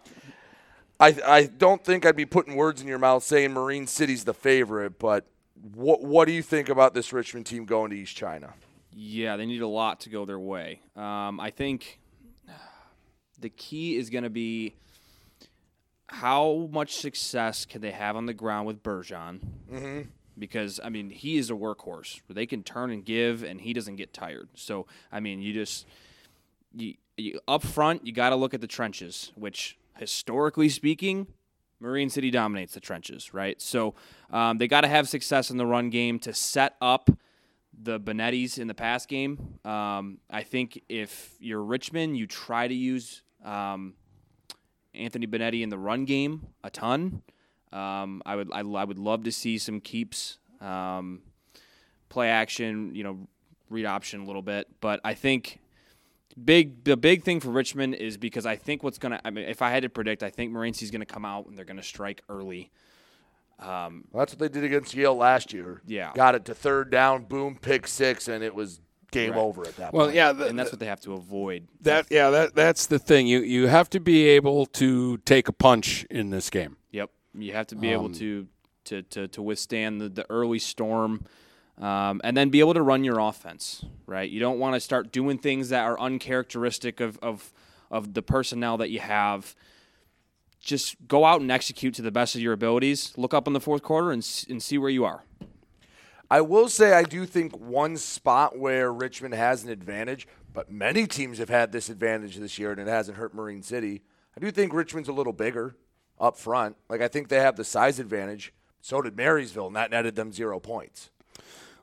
I I don't think I'd be putting words in your mouth saying Marine City's the favorite, but what what do you think about this Richmond team going to East China? Yeah, they need a lot to go their way. Um, I think the key is going to be how much success can they have on the ground with Bergeron? Mhm. Because I mean, he is a workhorse. They can turn and give, and he doesn't get tired. So I mean, you just you, you up front, you got to look at the trenches, which historically speaking, Marine City dominates the trenches, right? So um, they got to have success in the run game to set up the Benettis in the pass game. Um, I think if you're Richmond, you try to use um, Anthony Benetti in the run game a ton. Um, I would I, I would love to see some keeps, um, play action, you know, read option a little bit. But I think big the big thing for Richmond is because I think what's gonna I mean if I had to predict, I think Marine City's gonna come out and they're gonna strike early. Um, Well, that's what they did against Yale last year. Yeah. Got it to third down, boom, pick six, and it was game Right. over at that Well, point. yeah, the- and that's what they have to avoid. That yeah, that that's the thing. You you have to be able to take a punch in this game. Yep, you have to be able Um, to to to, to withstand the, the early storm, um, and then be able to run your offense. Right, you don't want to start doing things that are uncharacteristic of of of the personnel that you have. Just go out and execute to the best of your abilities. Look up in the fourth quarter and and see where you are. I will say I do think one spot where Richmond has an advantage, but many teams have had this advantage this year, and it hasn't hurt Marine City. I do think Richmond's a little bigger up front. Like I think they have the size advantage. So did Marysville, and that netted them zero points.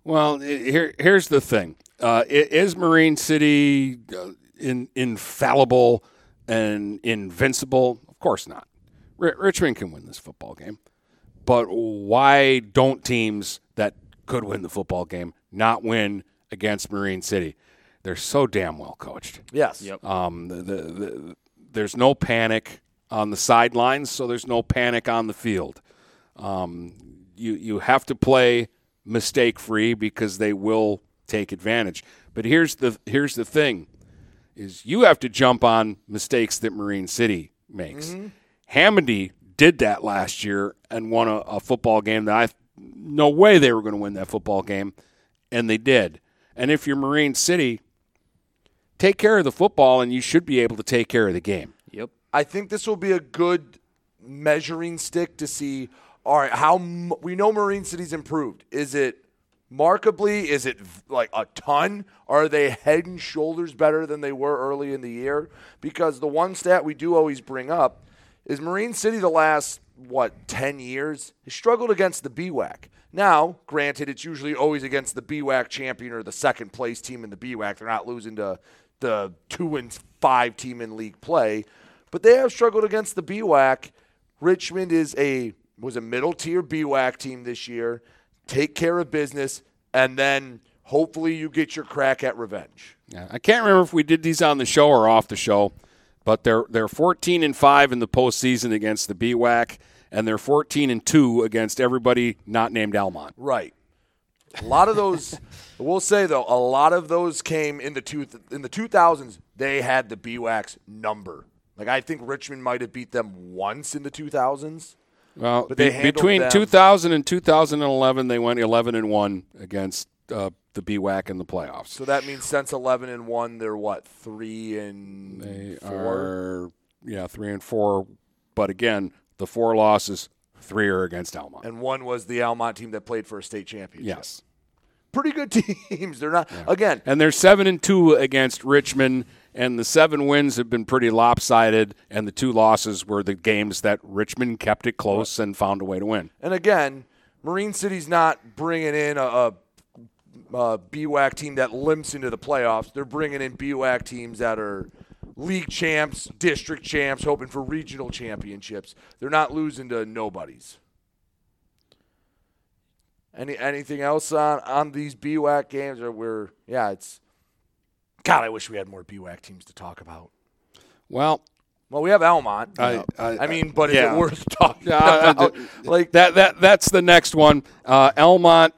Well, here here's the thing: uh, is Marine City uh, in, infallible and invincible? Of course not. Ri Richmond can win this football game, but why don't teams that could win the football game not win against Marine City? They're so damn well coached. Yes. Yep. Um, the, the, the, there's no panic on the sidelines, so there's no panic on the field. Um, you you have to play mistake free because they will take advantage. But here's the here's the thing: is you have to jump on mistakes that Marine City makes. Mm-hmm. Hamady did that last year and won a, a football game that I no way they were going to win that football game, and they did. And if you're Marine City, take care of the football, and you should be able to take care of the game. Yep. I think this will be a good measuring stick to see. All right, how we know Marine City's improved. Is it markably? Is it like a ton? Are they head and shoulders better than they were early in the year? Because the one stat we do always bring up is Marine City the last what ten years has struggled against the BWAC. Now, granted, it's usually always against the BWAC champion or the second place team in the BWAC. They're not losing to the two and five team in league play, but they have struggled against the BWAC. Richmond is a was a middle tier BWAC team this year. Take care of business, and then hopefully you get your crack at revenge. Yeah, I can't remember if we did these on the show or off the show, but they're they're 14 and five in the postseason against the BWAC, and they're 14 and two against everybody not named Almont. Right. A lot of those, we'll say though, a lot of those came in the two in the 2000s. They had the BWAC's number. Like I think Richmond might have beat them once in the 2000s. Well, be- between them- 2000 and 2011, they went 11 and one against uh, the BWAC in the playoffs. So that means since 11 and one, they're what three and They four. are yeah three and four, but again, the four losses, three are against Almont. and one was the Almont team that played for a state championship. Yes. pretty good [LAUGHS] teams. They're not again. And they're seven and two against Richmond, and the seven wins have been pretty lopsided, and the two losses were the games that Richmond kept it close and found a way to win. And again, Marine City's not bringing in a, a, a BWAC team that limps into the playoffs. They're bringing in BWAC teams that are league champs, district champs, hoping for regional championships. They're not losing to nobodies. Any anything else on on these BWAC games? Or we're yeah, it's God. I wish we had more BWAC teams to talk about. Well, Well, we have Almont. I, I, mean, but yeah. is it worth talking Yeah, I- about? I- [LAUGHS] like that that that's the next one. Uh, Almont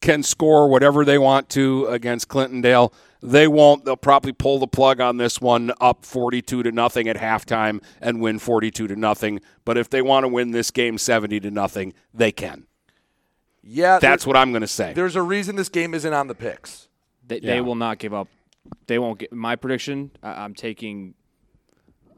can score whatever they want to against Clintondale. They won't. They'll probably pull the plug on this one up 42 to nothing at halftime and win 42 to nothing. But if they want to win this game 70 to nothing, they can. Yeah, That's what I'm going to say. There's a reason this game isn't on the picks. They, Yeah. they will not give up. They won't get my prediction. I, I'm taking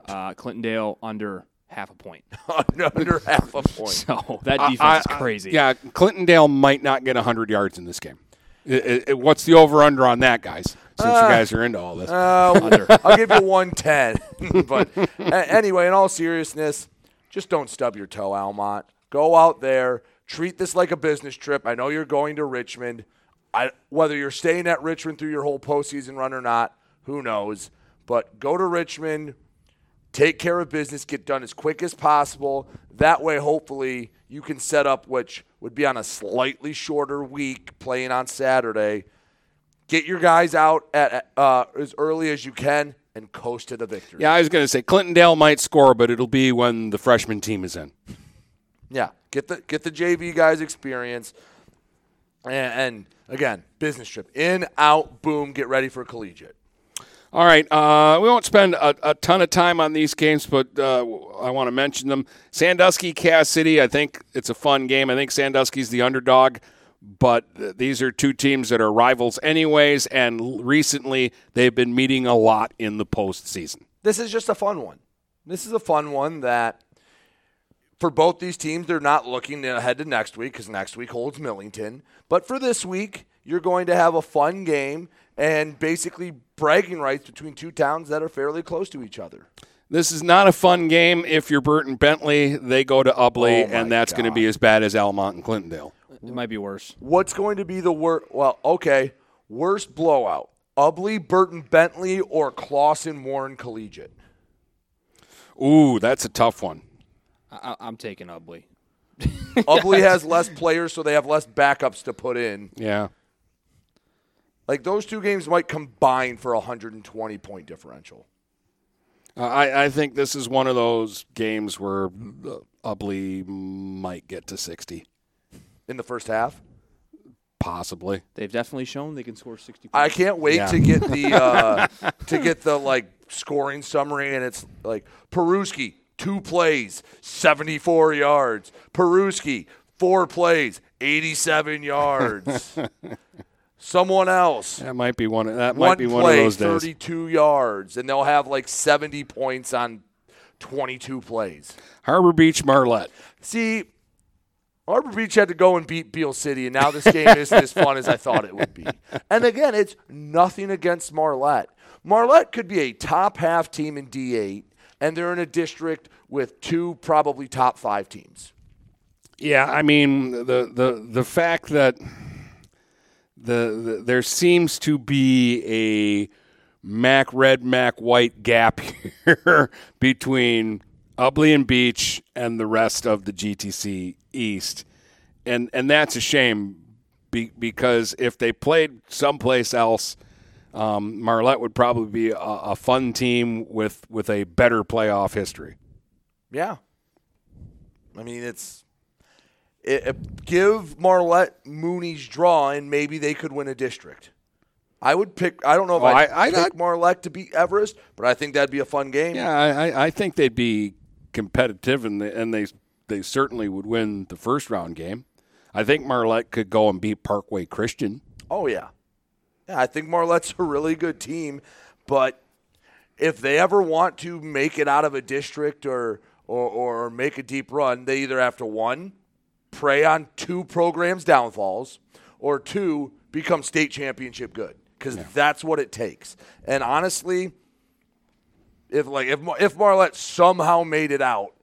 uh, Clintondale under half a point. [LAUGHS] Under half a [LAUGHS] point. So that defense I- is crazy. yeah, Clintondale might not get 100 yards in this game. It- it- it- what's the over under on that, guys? Since Uh, you guys are into all this. Uh, [LAUGHS] I'll give you 110. but a- anyway, in all seriousness, just don't stub your toe, Almont. Go out there, treat this like a business trip. I know you're going to Richmond. I, whether you're staying at Richmond through your whole postseason run or not, who knows? But go to Richmond, take care of business, get done as quick as possible. That way, hopefully, you can set up which would be on a slightly shorter week playing on Saturday. Get your guys out at uh, as early as you can and coast to the victory. Yeah, I was going to say Clintondale might score, but it'll be when the freshman team is in. Yeah, get the get the JV guys experience, and, and again, business trip in, out, boom, get ready for collegiate. All right, uh, we won't spend a, a, ton of time on these games, but uh, I want to mention them. Sandusky, Cass City. I think it's a fun game. I think Sandusky's the underdog, but th- these are two teams that are rivals, anyways. And recently, they've been meeting a lot in the postseason. This is just a fun one. This is a fun one that for both these teams, they're not looking ahead to next week because next week holds Millington. But for this week, you're going to have a fun game and basically bragging rights between two towns that are fairly close to each other. This is not a fun game if you're Burton Bentley. They go to Ubly, Oh, and that's going to be as bad as Almont and Clintondale. It might be worse. What's going to be the worst? Well, okay, worst blowout: Ubly, Burton, Bentley, or Clawson, Warren Collegiate. Ooh, that's a tough one. I, I'm taking Ubly. [LAUGHS] Ubly has less players, so they have less backups to put in. Yeah. Like those two games might combine for a 120 point differential. Uh, I, I think this is one of those games where uh, Ubly might get to 60. In the first half? Possibly. They've definitely shown they can score 60 I can't wait Yeah. to get the uh, [LAUGHS] to get the like scoring summary, and it's like Peruski two plays, seventy four yards. Peruski four plays, eighty seven yards. [LAUGHS] Someone else That might be one. Of, that one might be one play, of those days. thirty two yards, and they'll have like seventy points on twenty two plays. Harbor Beach Marlette. See, Harbor Beach had to go and beat Beale City, and now this game isn't as fun as I thought it would be. And again, it's nothing against Marlette. Marlette could be a top half team in D8, and they're in a district with two probably top five teams. Yeah, I mean the the the fact that the, the there seems to be a Mac red Mac white gap [LAUGHS] here between and Beach and the rest of the GTC East, and and that's a shame be, because if they played someplace else. Um, Marlette would probably be a, a fun team with, with a better playoff history. Yeah. I mean, it's. It, it- give Marlette Mooney's draw, and maybe they could win a district. I would pick. I don't know if Oh, I'd I- I- pick Marlette to beat Everest, but I think that'd be a fun game. Yeah, I, I- I think they'd be competitive, and they, and they they certainly would win the first round game. I think Marlette could go and beat Parkway Christian. Oh yeah, yeah. I think Marlette's a really good team, but if they ever want to make it out of a district or or, or make a deep run, they either have to one prey on two programs' downfalls, or two become state championship good because that's what it takes. And honestly, if like if if Marlette somehow made it out,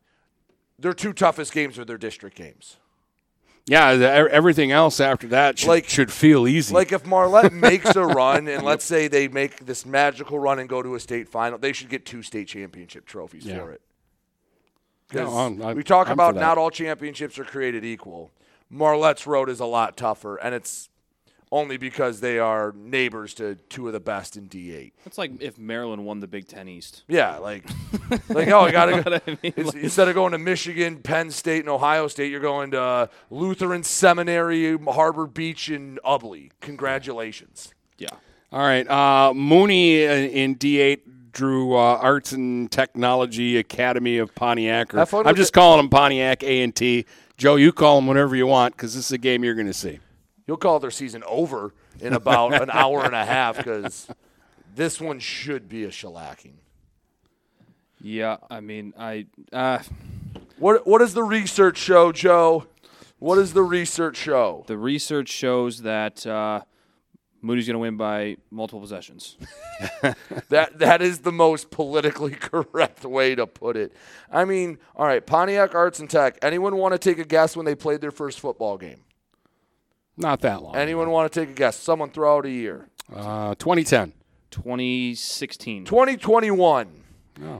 their two toughest games are their district games. Yeah, the, everything else after that should, Like- should feel easy. Like if Marlette [LAUGHS] makes a run, and let's say they make this magical run and go to a state final, they should get two state championship trophies Yeah. for it. No, I'm- I'm- we talk I'm about not all championships are created equal. Marlette's road is a lot tougher, and it's only because they are neighbors to two of the best in D8. It's like if Maryland won the Big Ten East. Yeah, like, [LAUGHS] like oh, I got [LAUGHS] You know to what I mean? Like- instead of going to Michigan, Penn State, and Ohio State, you're going to uh, Lutheran Seminary, Harbor Beach, and Ubly. Congratulations. Yeah. All right, uh, Mooney in, in D8 drew uh, Arts and Technology Academy of Pontiac. Or, Have fun I'm just it. calling them Pontiac A and T. Joe, you call them whatever you want because this is a game you're going to see. You'll call their season over in about an [LAUGHS] hour and a half because this one should be a shellacking. Yeah, I mean, I uh, What What does the research show, Joe? What does the research show? the research shows that uh, Mooney's going to win by multiple possessions. [LAUGHS] That that is the most politically [LAUGHS] correct way to put it. I mean, all right, Pontiac Arts and Tech. Anyone want to take a guess when they played their first football game? Not that long. Anyone want to take a guess? Someone throw out a year. Uh, 2010. 2016. 2021.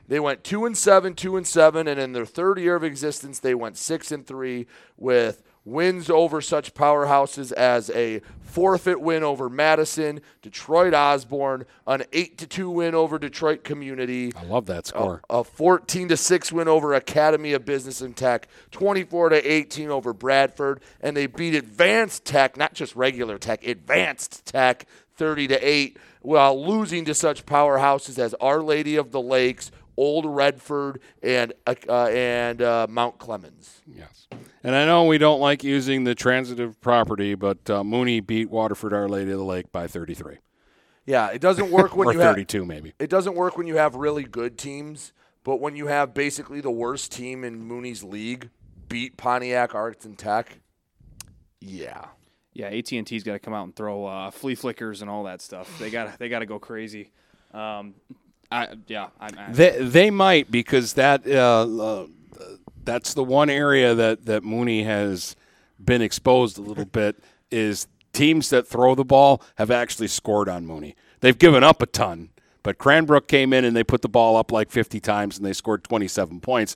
They went two and seven, two and seven, and in their third year of existence, they went six and three with wins over such powerhouses as a forfeit win over Madison, Detroit Osborne, an eight to two win over Detroit Community. I love that score. A, a 14 to 6 win over Academy of Business and Tech, 24 to 18 over Bradford, and they beat Advanced Tech, not just regular Tech, Advanced Tech 30 to 8 while losing to such powerhouses as Our Lady of the Lakes, Old Redford, and uh, and uh, Mount Clemens. Yes. And I know we don't like using the transitive property, but uh, Mooney beat Waterford Our Lady of the Lake by 33. Yeah, it doesn't work when [LAUGHS] or you have 32 maybe. It doesn't work when you have really good teams, but when you have basically the worst team in Mooney's league beat Pontiac Arts and Tech, yeah. Yeah, AT and T's got to come out and throw uh, flea flickers and all that stuff. They got they got to go crazy. Um, I yeah, I, I, They they might because that uh, uh, that's the one area that that Mooney has been exposed a little bit is teams that throw the ball have actually scored on Mooney. They've given up a ton, but Cranbrook came in and they put the ball up like 50 times and they scored 27 points.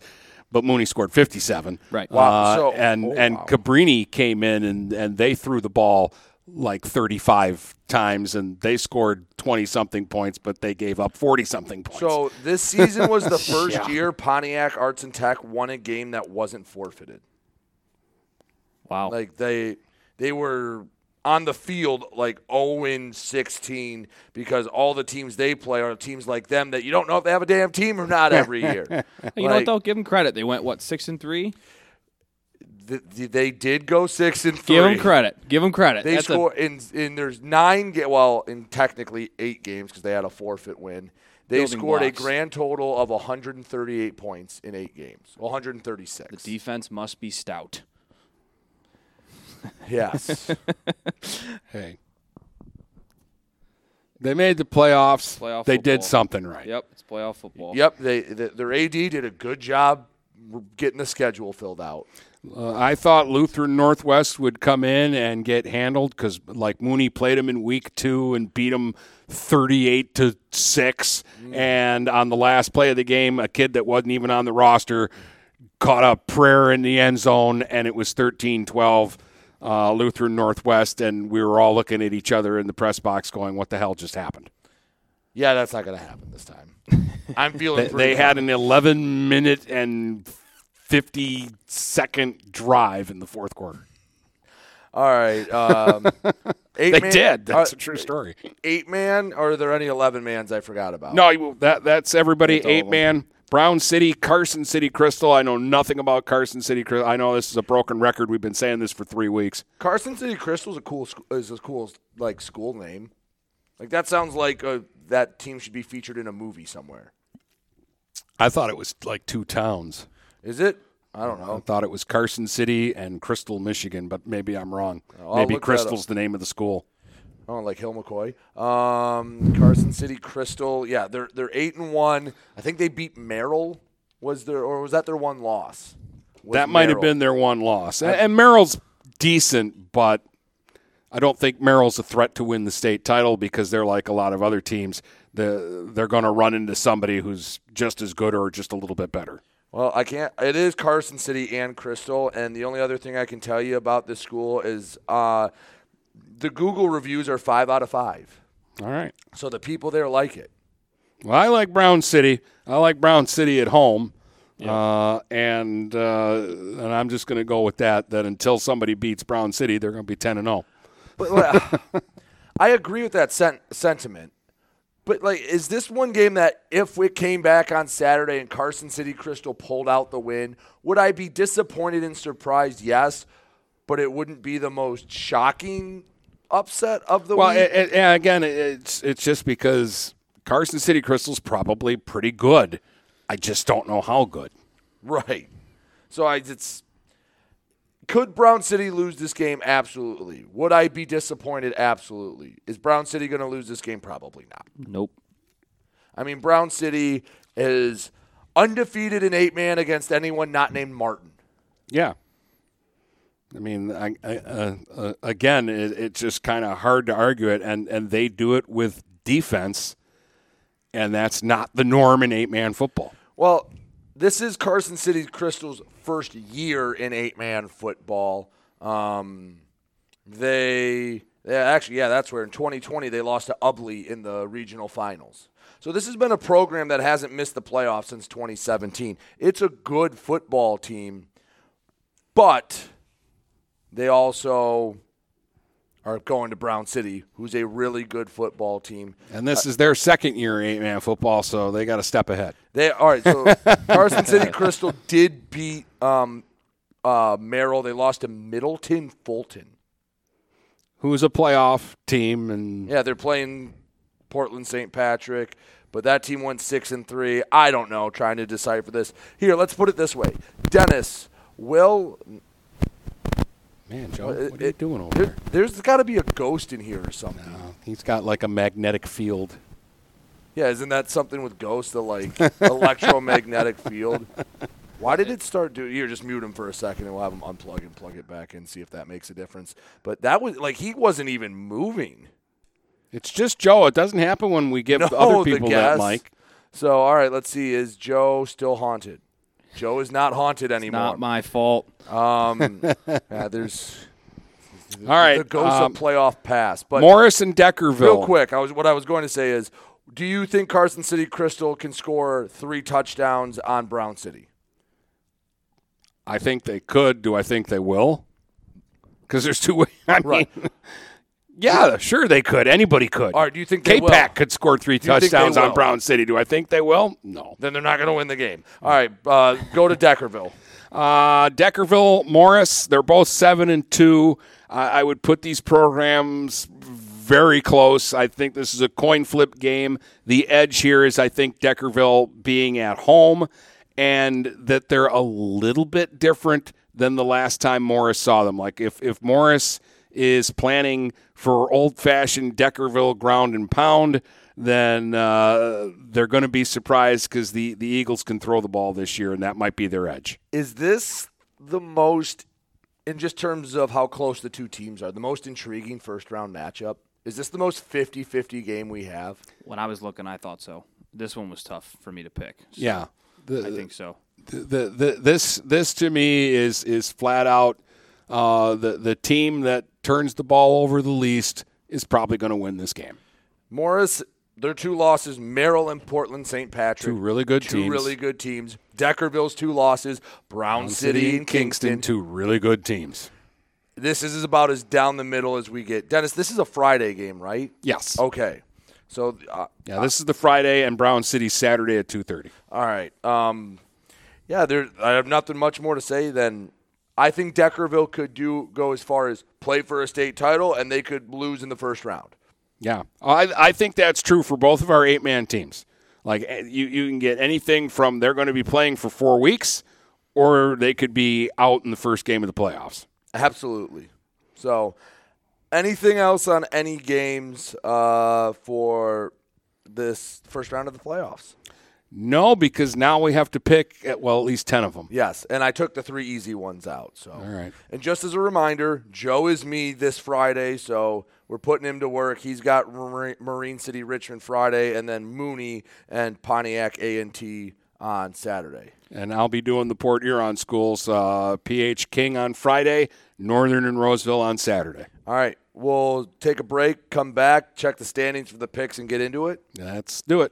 But Mooney scored 57. Right. Wow, Uh, so- and oh, and wow. Cabrini came in and, and they threw the ball like 35 times and they scored 20 something points, but they gave up 40 something points. So this season was the [LAUGHS] first Yeah. year Pontiac Arts and Tech won a game that wasn't forfeited. wow. Like they they were on the field like 0 and 16 because all the teams they play are teams like them that you don't know if they have a damn team or not every year. [LAUGHS] you know what though? Give them credit. They went what six and three. Th- th- they did go six and three. Give them credit. Give them credit. They That's a- in in there's nine ga- well in technically eight games because they had a forfeit win. They Building scored blocks. a grand total of 138 points in eight games. 136. the defense must be stout. [LAUGHS] yes. [LAUGHS] hey. They made the playoffs. Playoff they did football. something right. Yep, it's playoff football. yep. They the, their AD did a good job getting the schedule filled out. Uh, I thought Lutheran Northwest would come in and get handled because, like Mooney played them in week two and beat them thirty-eight to six. And on the last play of the game, a kid that wasn't even on the roster caught a prayer in the end zone, and it was 13-12 uh, Lutheran Northwest, and we were all looking at each other in the press box, going, "What the hell just happened?" Yeah, that's not going to happen this time. [LAUGHS] I'm feeling They, they had an 11 minute and 50 second drive in the fourth quarter. All right. Um, [LAUGHS] eight They man, did. That's uh, a true story. Eight man, or are there any 11 mans I forgot about? No, that that's everybody. That's Eight man. Brown City, Carson City, Crystal. I know nothing about Carson City. Crystal. I know this is a broken record. We've been saying this for three weeks. Carson City Crystal is a cool sc- is a cool like school name. Like that sounds like uh that team should be featured in a movie somewhere. I thought it was like two towns. Is it? I don't know. I thought it was Carson City and Crystal, Michigan, but maybe I'm wrong. I'll maybe Crystal's the name of the school. Oh, like Hill McCloy. Um, Carson City Crystal. Yeah, they're they're eight and one. I think they beat Merrill. Was there or was that their one loss? Was that might have been their one loss. And, and Merrill's decent, but I don't think Merrill's a threat to win the state title because they're like a lot of other teams. The, they're going to run into somebody who's just as good or just a little bit better. Well, I can't. It is Carson City and Crystal, and the only other thing I can tell you about this school is uh, the Google reviews are five out of five. All right. So the people there like it. Well, I like Brown City. I like Brown City at home. Uh, and uh, and I'm just going to go with that. That until somebody beats Brown City, they're going to be ten and oh. zero. But uh, [LAUGHS] I agree with that sen- sentiment. But like, is this one game that if it came back on Saturday and Carson City Crystal pulled out the win, would I be disappointed and surprised? Yes, but it wouldn't be the most shocking upset of the Well, week. and again, it's it's just because Carson City Crystal's probably pretty good. I just don't know how good. Right. So I it's could Brown City lose this game? Absolutely. Would I be disappointed? Absolutely. Is Brown City going to lose this game? Probably not. Nope. I mean, Brown City is undefeated in eight man against anyone not named Martin. Yeah. I mean, I, I, uh, uh, again, it, it's just kind of hard to argue it, and, and they do it with defense. and that's not the norm in eight man football. Well, this is Carson City Crystal's first year in eight man football. Um, they, yeah, actually, yeah, that's where in 2020 they lost to Ubly in the regional finals. So this has been a program that hasn't missed the playoffs since 2017. It's a good football team, but they also are going to Brown City, who's a really good football team. And this is their second year in eight man football, so they got to step ahead. They all right. So [LAUGHS] Carson City Crystal did beat um, uh, Merrill. They lost to Middleton Fulton. Who's a playoff team, and Yeah, they're playing Portland St. Patrick, but that team went six and three. I don't know. Trying to decipher this. Here, let's put it this way: Dennis will. Man, Joe, what are you doing over there- there? There's got to be a ghost in here or something. He's got like a magnetic field. Yeah, isn't that something with ghosts? The like [LAUGHS] electromagnetic field. [LAUGHS] Why did it start doing? Here, just mute him for a second, and we'll have him unplug and plug it back in, see if that makes a difference. But that was like he wasn't even moving. It's just Joe. It doesn't happen when we give [LAUGHS] No, other people that mic. So, all right, let's see. Is Joe still haunted? Joe is not haunted anymore. Not my fault. Um, [LAUGHS] yeah, there's All right, the ghost um, of playoff pass. But Morris and Deckerville. real quick, I was what I was going to say is, do you think Carson City Crystal can score three touchdowns on Brown City? I think they could. Do I think they will? Because there's two ways. [LAUGHS] I mean, yeah, sure they could. Anybody could. All right, do you think they will? K-Pac could score three Do you think they touchdowns on will? Brown City. Do I think they will? No. Then they're not going to win the game. All right, uh, go to Deckerville. [LAUGHS] Uh, Deckerville, Morris, they're both seven and two. I I would put these programs very close. I think this is a coin flip game. The edge here is, I think, Deckerville being at home, and that they're a little bit different than the last time Morris saw them. Like if if Morris is planning for old fashioned Deckerville ground and pound, then uh, they're going to be surprised because the, the Eagles can throw the ball this year, and that might be their edge. Is this the most, in just terms of how close the two teams are, the most intriguing first round matchup? Is this the most 50 50 game we have? When I was looking, I thought so. This one was tough for me to pick. So Yeah. The- I think so. the, the, the this this to me is is flat out uh, the the team that turns the ball over the least is probably going to win this game. Morris, their two losses, Merrill and Portland St. Patrick. Two really good two teams. really good teams. Deckerville's two losses, Brown, City, and Kingston. two really good teams. This is about as down the middle as we get. Dennis, this is a Friday game, right? Yes. Okay. So, uh, Yeah, this is the Friday and Brown City Saturday at two thirty. all right. Um, yeah, there. I have nothing much more to say than I think Deckerville could do go as far as play for a state title, and they could lose in the first round. Yeah, I I think that's true for both of our eight man teams. Like eh, you you can get anything from they're going to be playing for four weeks, or they could be out in the first game of the playoffs. Absolutely. So, anything else on any games uh, for this first round of the playoffs? No, because now we have to pick at, well at least ten of them. Yes, and I took the three easy ones out. So, All right. And just as a reminder, Joe is me this Friday, so we're putting him to work. He's got Marine City Richmond Friday, and then Mooney and Pontiac A and T on Saturday. And I'll be doing the Port Huron schools. Uh, PH King on Friday, Northern and Roseville on Saturday. All right, we'll take a break, come back, check the standings for the picks, and get into it. Let's do it.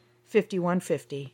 5150.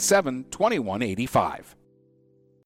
987 2185.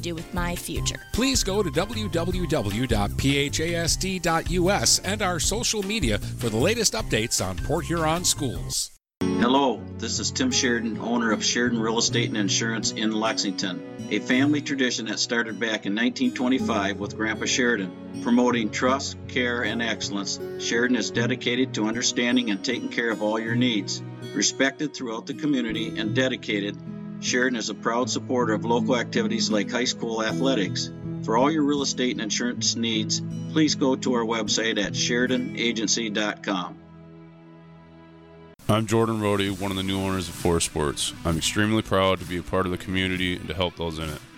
do with my future. Please go to www.phasd.us and our social media for the latest updates on Port Huron schools. Hello, this is Tim Sheridan, owner of Sheridan Real Estate and Insurance in Lexington, a family tradition that started back in 1925 with Grandpa Sheridan. Promoting trust, care, and excellence, Sheridan is dedicated to understanding and taking care of all your needs. Respected throughout the community and dedicated, Sheridan is a proud supporter of local activities like high school athletics. For all your real estate and insurance needs, please go to our website at SheridanAgency.com. I'm Jordan Rohde, one of the new owners of Forest Sports. I'm extremely proud to be a part of the community and to help those in it.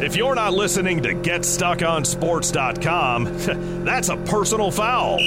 If you're not listening to GetStuckOnSports.com, [LAUGHS] that's a personal foul.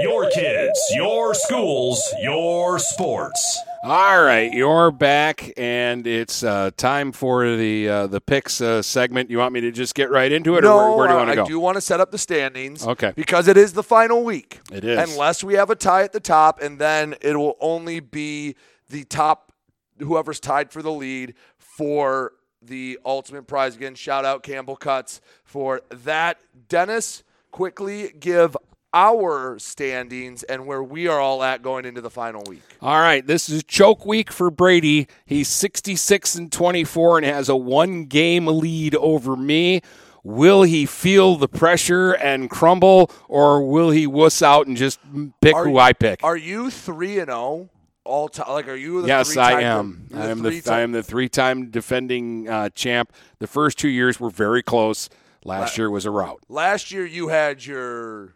Your kids, your schools, your sports. All right, you're back, and it's uh, time for the uh, the picks uh, segment. You want me to just get right into it, no, or where, where do you want to go? I do want to set up the standings. Okay. Because it is the final week. It is. Unless we have a tie at the top, and then it will only be the top, whoever's tied for the lead for the ultimate prize. Again, shout out Campbell Cuts for that. Dennis, quickly give our standings and where we are all at going into the final week. All right, this is choke week for Brady. He's 66 and 24 and has a one game lead over me. Will he feel the pressure and crumble, or will he wuss out and just pick Are- who I pick? Are you 3 and 0 all time? Like, are you the yes, three-time- I am. I am the three-time- I am the three time defending uh, champ. The first two years were very close. Last La- year was a rout. Last year you had your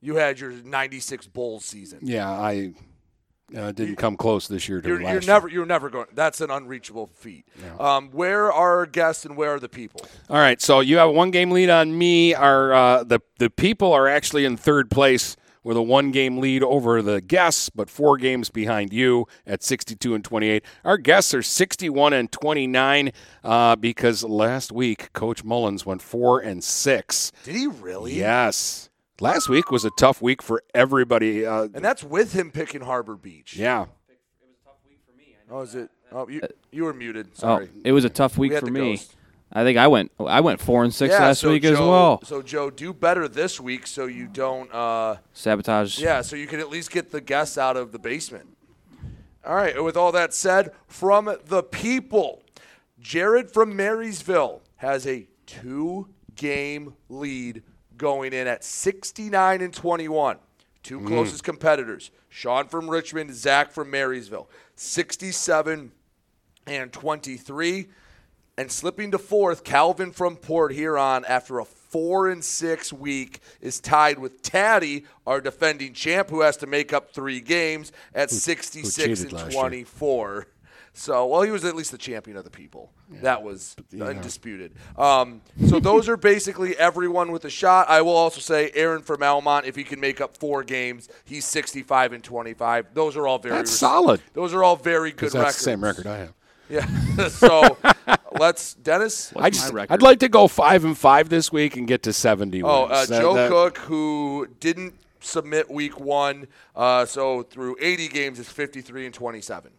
you had your 96 bowl season. Yeah, I uh, didn't come close this year to You're, last you're year. never you're never going. That's an unreachable feat. Um, where are our guests and where are the people? All right, so you have one game lead on me. Our uh, the the people are actually in third place with a one game lead over the guests, but four games behind you at 62 and 28. Our guests are 61 and 29 uh, because last week Coach Mullins went four and six. Did he really? Yes. Last week was a tough week for everybody. Uh, And that's with him picking Harbor Beach. yeah. It was a tough week for me. Oh, is it? Oh, you you were muted. Oh, Sorry. it was a tough We week had for the me. ghost. I think I went I went four and six yeah, last so week as well. So Joe, do better this week so you don't. Uh, Sabotage. yeah, so you can at least get the guests out of the basement. All right. With all that said, from the people, Jared from Marysville has a two-game lead going in at 69 and 21. Two Mm. closest competitors: Sean from Richmond, Zach from Marysville, 67 and 23. And slipping to fourth, Calvin from Port Huron after a four and six week is tied with Taddy, our defending champ, who has to make up three games at 66 cheated and 24. So, well, he was at least the champion of the people. That was undisputed. Um, so those are basically everyone with a shot. I will also say Aaron from Almont, if he can make up four games, he's 65 and 25. Those are all very That's solid. Those are all very good that's records. the same record I have. Yeah. [LAUGHS] so [LAUGHS] let's Dennis. I just, I'd like to go five and five this week and get to seventy. Oh, wins. uh, That- Joe that- Cook, who didn't submit week one, uh, so through 80 games is 53 and 27.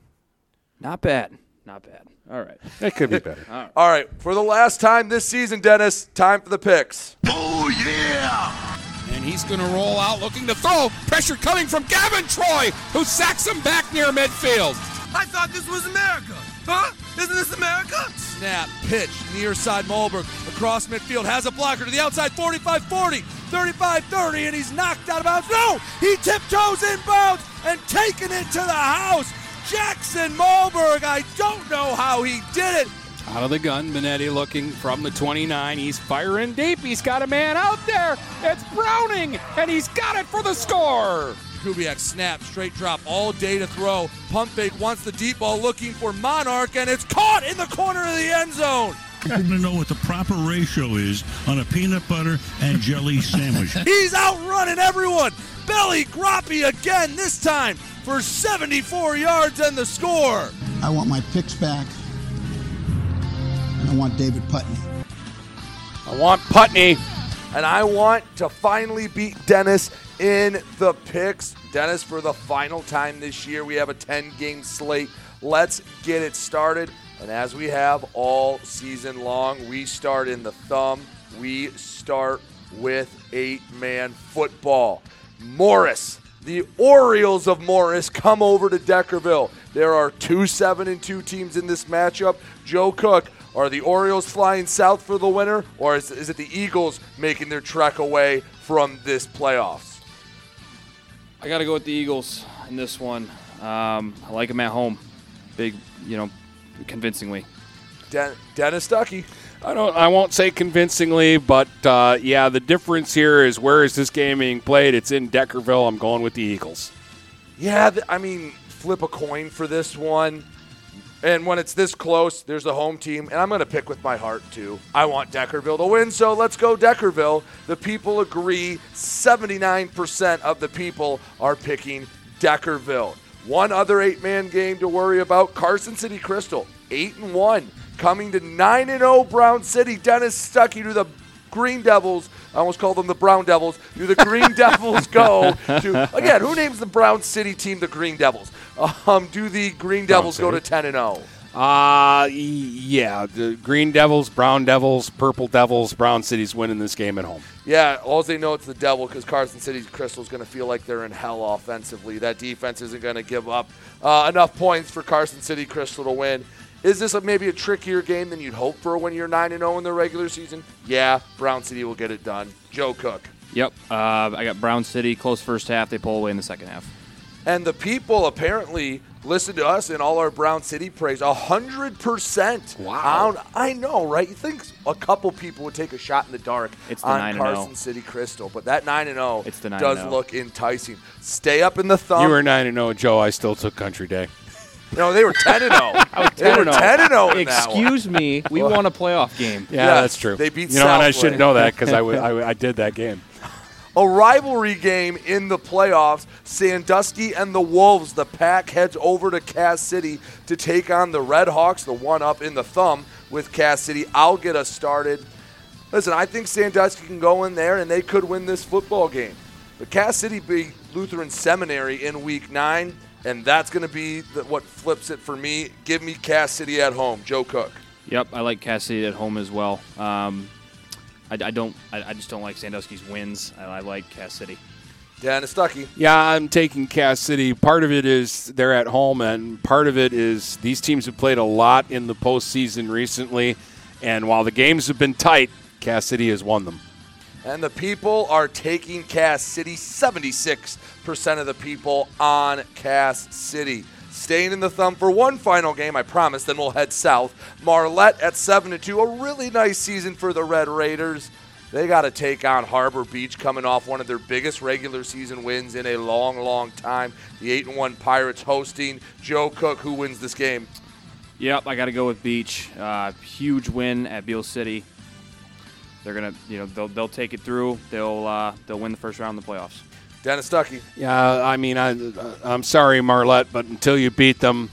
Not bad. Not bad. All right. It could be better. All right. All right, for the last time this season, Dennis, time for the picks. Oh, yeah! And he's going to roll out looking to throw. Pressure coming from Gavin Troy, who sacks him back near midfield. I thought this was America. Huh? Isn't this America? Snap, pitch, near side Malberg, across midfield, has a blocker to the outside, 45-40, 35-30, and he's knocked out of bounds. No! He tiptoes inbounds and taking it to the house. Jackson Malberg, I don't know how he did it. Out of the gun, Minetti looking from the 29. He's firing deep. He's got a man out there. It's Browning, and he's got it for the score. Kubiak snap, straight drop, all day to throw. Pump fake wants the deep ball looking for Monarch, and it's caught in the corner of the end zone. People to know what the proper ratio is on a peanut butter and jelly [LAUGHS] sandwich. He's outrunning everyone. Belly Groppy again, this time for 74 yards and the score. I want my picks back. And I want David Putney. I want Putney. And I want to finally beat Dennis in the picks. Dennis, for the final time this year, we have a 10 game slate. Let's get it started. And as we have all season long, we start in the thumb. We start with eight man football. Morris, the Orioles of Morris, come over to Deckerville. There are two 7 and 2 teams in this matchup. Joe Cook, are the Orioles flying south for the winner, or is, is it the Eagles making their trek away from this playoffs? I got to go with the Eagles in this one. Um, I like them at home. Big, you know, convincingly. Den- Dennis Ducky. I don't. I won't say convincingly, but uh, yeah, the difference here is where is this game being played? It's in Deckerville. I'm going with the Eagles. Yeah, th- I mean, flip a coin for this one. And when it's this close, there's a home team, and I'm going to pick with my heart too. I want Deckerville to win, so let's go Deckerville. The people agree. 79% of the people are picking Deckerville. One other eight-man game to worry about: Carson City Crystal, eight and one, coming to nine and zero. Brown City. Dennis Stuckey to the Green Devils. I almost called them the Brown Devils. Do the Green [LAUGHS] Devils go [LAUGHS] to again? Who names the Brown City team the Green Devils? Um, do the Green Devils go to ten and oh? zero? Uh, yeah, the Green Devils, Brown Devils, Purple Devils, Brown City's winning this game at home. Yeah, all they know it's the devil because Carson City Crystal is going to feel like they're in hell offensively. That defense isn't going to give up uh, enough points for Carson City Crystal to win. Is this a, maybe a trickier game than you'd hope for when you're 9 0 in the regular season? Yeah, Brown City will get it done. Joe Cook. Yep. Uh, I got Brown City close first half. They pull away in the second half. And the people apparently listen to us in all our Brown City praise. A hundred percent. Wow. I know, right? You think a couple people would take a shot in the dark It's the on 9 and Carson City Crystal, but that nine and zero It's the 9 does look enticing. Stay up in the thumb. you were nine and zero, Joe. I still took Country Day. No, they were ten and oh. [LAUGHS] zero. They were 10 ten and zero. in that one. Excuse me. We won a playoff game. Yeah, Yes, that's true. they beat You know, and I Southway. should know that because I, [LAUGHS] w- I, w- I did that game. A rivalry game in the playoffs. Sandusky and the Wolves. The pack heads over to Cass City to take on the Red Hawks, the one up in the thumb with Cass City. I'll get us started. Listen, I think Sandusky can go in there and they could win this football game. But Cass City beat Lutheran Seminary in week nine, and that's going to be the, what flips it for me. Give me Cass City at home. Joe Cook. Yep, I like Cass City at home as well. Um, I, I don't. I, I just don't like Sandusky's wins. I, I like Cass City. Dennis Stuckey. Yeah, I'm taking Cass City. Part of it is they're at home, and part of it is these teams have played a lot in the postseason recently. And while the games have been tight, Cass City has won them. And the people are taking Cass City. 76% of the people on Cass City. Staying in the thumb for one final game, I promise, then we'll head south. Marlette at 7 to 2. A really nice season for the Red Raiders. They got to take on Harbor Beach coming off one of their biggest regular season wins in a long, long time. The 8 and 1 Pirates hosting Joe Cook, who wins this game. Yep, I got to go with Beach. Uh, huge win at Beale City. They're gonna, you know, they'll they'll take it through. They'll uh, they'll win the first round of the playoffs. Dennis Stuckey. Yeah, I mean, I, I'm sorry, Marlette, but until you beat them,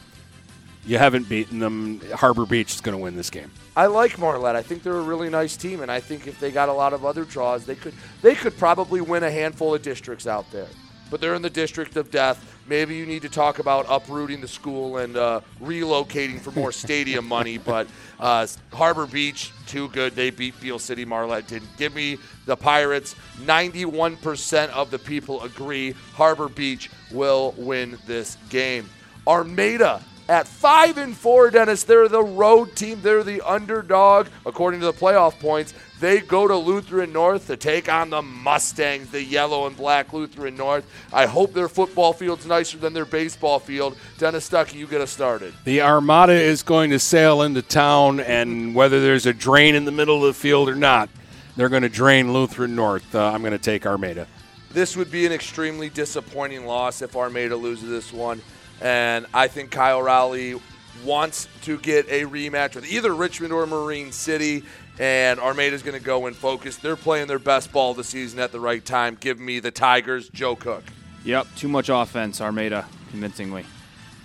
you haven't beaten them. Harbor Beach is going to win this game. I like Marlette. I think they're a really nice team, and I think if they got a lot of other draws, they could they could probably win a handful of districts out there. But they're in the district of death. Maybe you need to talk about uprooting the school and uh, relocating for more stadium money. [LAUGHS] But uh, Harbor Beach, too good. They beat Beale City. Marlette didn't. Give me the Pirates. 91% of the people agree Harbor Beach will win this game. Armada at five and four, Dennis. They're the road team. They're the underdog according to the playoff points. They go to Lutheran North to take on the Mustangs, the yellow and black Lutheran North. I hope their football field's nicer than their baseball field. Dennis Stuckey, you get us started. The Armada is going to sail into town, and whether there's a drain in the middle of the field or not, they're going to drain Lutheran North. Uh, I'm going to take Armada. This would be an extremely disappointing loss if Armada loses this one. And I think Kyle Rowley wants to get a rematch with either Richmond or Marine City. And Armada's going to go and focus. They're playing their best ball of the season at the right time. Give me the Tigers, Joe Cook. Yep, too much offense, Armada, convincingly.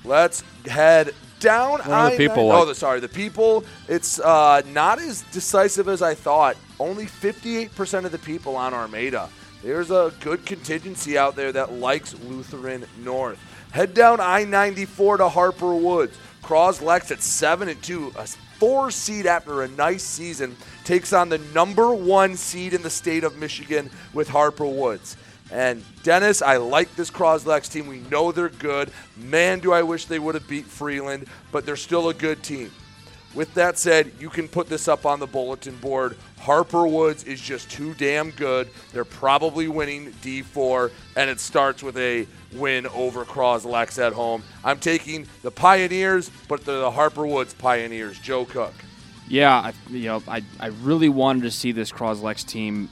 Let's head down. What are the people Oh, like? the, sorry, the people. It's uh, not as decisive as I thought. Only 58% of the people on Armada. There's a good contingency out there that likes Lutheran North. Head down I-94 to Harper Woods. Croslex at seven and two, a four seed after a nice season, takes on the number one seed in the state of Michigan with Harper Woods. And Dennis, I like this Croslex team. We know they're good. Man, do I wish they would have beat Freeland, but they're still a good team. With that said, you can put this up on the bulletin board. Harper Woods is just too damn good. They're probably winning D4, and it starts with a win over Croslex at home. I'm taking the Pioneers, but they're the Harper Woods Pioneers. Joe Cook. Yeah, I, you know, I, I really wanted to see this Croslex team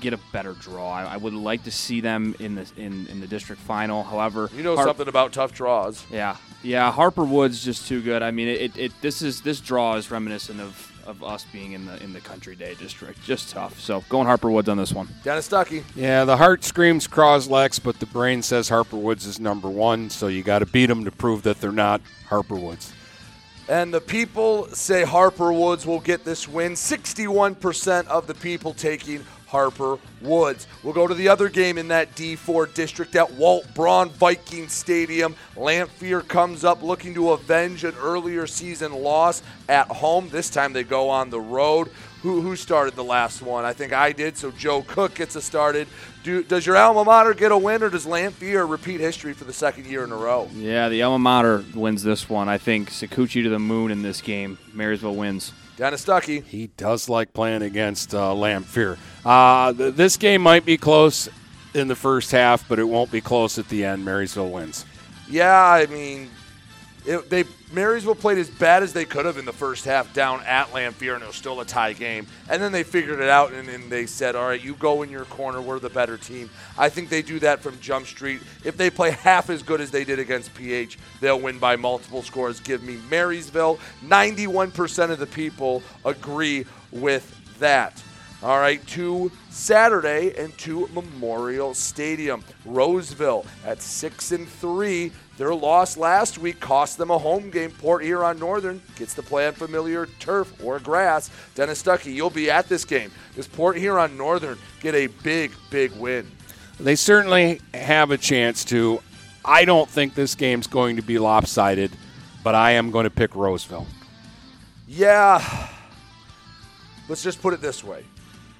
get a better draw. I, I would like to see them in the in, in the district final. However, You know Har- something about tough draws. Yeah, yeah. Harper Woods just too good. I mean, it, it this is this draw is reminiscent of, of us being in the in the Country Day district. Just tough. So going Harper Woods on this one. Dennis Stuckey. Yeah, the heart screams Croslex, but the brain says Harper Woods is number one, so you got to beat them to prove that they're not Harper Woods. And the people say Harper Woods will get this win. 61% of the people taking Harper Woods. We'll go to the other game in that D4 district at Walt Braun Viking Stadium. Lamphere comes up looking to avenge an earlier season loss at home. This time they go on the road. Who, who started the last one? I think I did, so Joe Cook gets us started. Do, does your alma mater get a win, or does Lamphere repeat history for the second year in a row? Yeah, the alma mater wins this one. I think Sakuchi to the moon in this game. Marysville wins. Dennis Stuckey. He does like playing against uh, Lamphere. Uh, th- this game might be close in the first half, but it won't be close at the end. Marysville wins. Yeah, I mean, it, they Marysville played as bad as they could have in the first half down at Lamphere, and it was still a tie game. And then they figured it out, and, and they said, "All right, you go in your corner. We're the better team." I think they do that from Jump Street. If they play half as good as they did against PH, they'll win by multiple scores. Give me Marysville. Ninety-one percent of the people agree with that. All right, to Saturday and to Memorial Stadium. Roseville at six and three. Their loss last week cost them a home game. Port Huron Northern gets to play on familiar turf or grass. Dennis Stuckey, you'll be at this game. Does Port Huron Northern get a big, big win? They certainly have a chance to. I don't think this game's going to be lopsided, but I am going to pick Roseville. Yeah. Let's just put it this way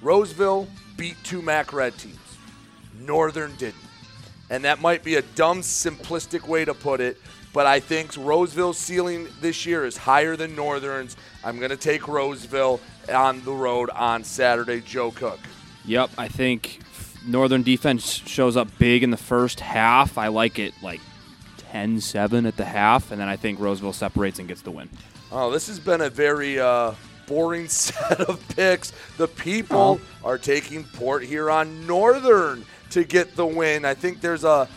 Roseville beat two MAC Red teams, Northern didn't. And that might be a dumb, simplistic way to put it, but I think Roseville's ceiling this year is higher than Northern's. I'm going to take Roseville on the road on Saturday. Joe Cook. Yep, I think Northern defense shows up big in the first half. I like it like 10-7 at the half, and then I think Roseville separates and gets the win. Oh, this has been a very uh, boring [LAUGHS] set of picks. The people are taking Port Huron Northern to get the win. I think there's a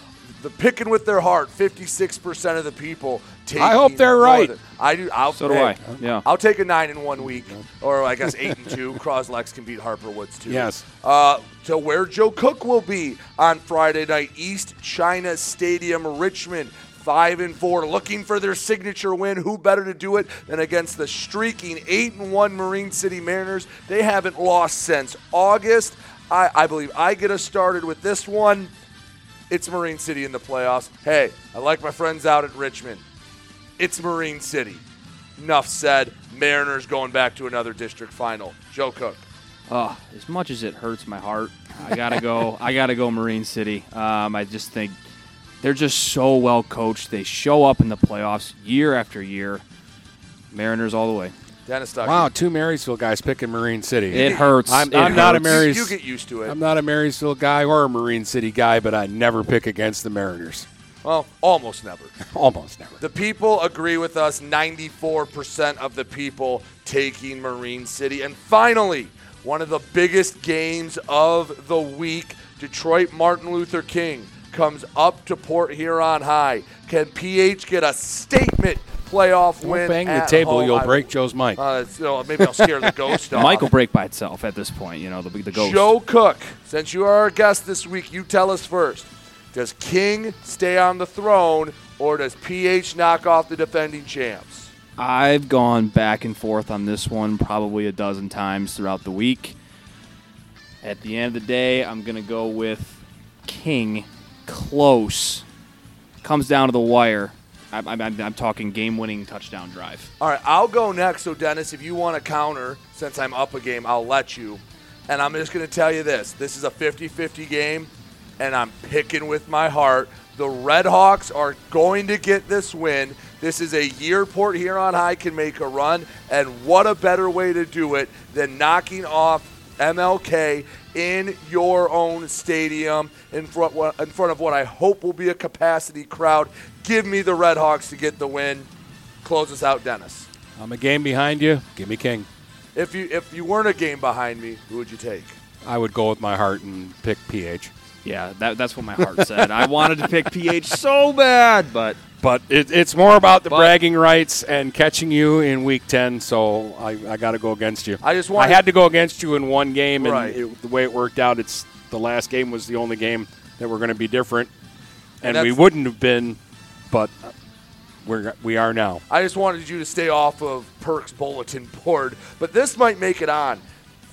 the picking with their heart. Fifty-six percent of the people. Taking I hope they're right. Northern. I do. I'll, So do hey, I. Yeah. I'll take a nine in one week, or I guess eight and two. [LAUGHS] Croslex can beat Harper Woods too. Yes. Uh, to where Joe Cook will be on Friday night, East China Stadium, Richmond. five and four, looking for their signature win. Who better to do it than against the streaking eight and one Marine City Mariners? They haven't lost since August. I, I believe I get us started with this one. It's Marine City in the playoffs. Hey, I like my friends out at Richmond. It's Marine City. Enough said. Mariners going back to another district final. Joe Cook. Oh, as much as it hurts my heart, I gotta go. [LAUGHS] I gotta go Marine City. Um, I just think they're just so well coached. They show up in the playoffs year after year. Mariners all the way. Dennis Stuckey. Wow, two Marysville guys picking Marine City. It hurts. I'm, It I'm not a hurts. Marys. You get used to it. I'm not a Marysville guy or a Marine City guy, but I never pick against the Mariners. Well, almost never. [LAUGHS] Almost never. The people agree with us. 94% of the people taking Marine City. And finally, one of the biggest games of the week Detroit Martin Luther King comes up to Port Huron High. Can PH get a statement playoff Don't win? bang the table, home? you'll I- break Joe's mic. Uh, it's- you know, maybe I'll scare the ghost [LAUGHS] off. Mike will break by itself at this point. You know the the ghost. Joe Cook, since you are our guest this week, you tell us first. Does King stay on the throne or does PH knock off the defending champs? I've gone back and forth on this one probably a dozen times throughout the week. At the end of the day, I'm going to go with King. Close. Comes down to the wire. I'm, I'm, I'm, talking game winning touchdown drive. All right, I'll go next. So, Dennis, if you want to counter, since I'm up a game, I'll let you. And I'm just going to tell you this this is a 50 50 game, and I'm picking with my heart. The Red Hawks are going to get this win. This is a year Port Huron High can make a run, and what a better way to do it than knocking off MLK in your own stadium in front, in front of what I hope will be a capacity crowd. Give me the Red Hawks to get the win. Close us out, Dennis. I'm a game behind you. Give me King. If you if you weren't a game behind me, who would you take? I would go with my heart and pick PH. Yeah, that, that's what my heart said. I wanted to pick PH so bad, but But it, it's more about the But- bragging rights and catching you in week 10, so I, I got to go against you. I just I had to go against you in one game, and Right. it, the way it worked out, it's the last game was the only game that we're going to be different, And and, we wouldn't have been, but we're we are now. I just wanted you to stay off of Perk's bulletin board, but this might make it on.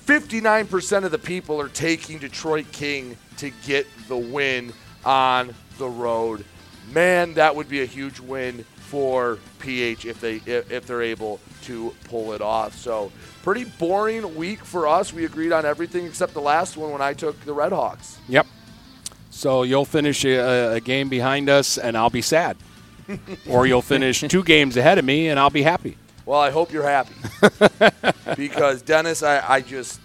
59% of the people are taking Detroit King to get the win on the road. Man, that would be a huge win for PH if they if, if they're able to pull it off. So, pretty boring week for us. We agreed on everything except the last one when I took the Red Hawks. Yep. So you'll finish a, a game behind us, and I'll be sad, or you'll finish two [LAUGHS] games ahead of me, and I'll be happy. Well, I hope you're happy [LAUGHS] because Dennis, I, I just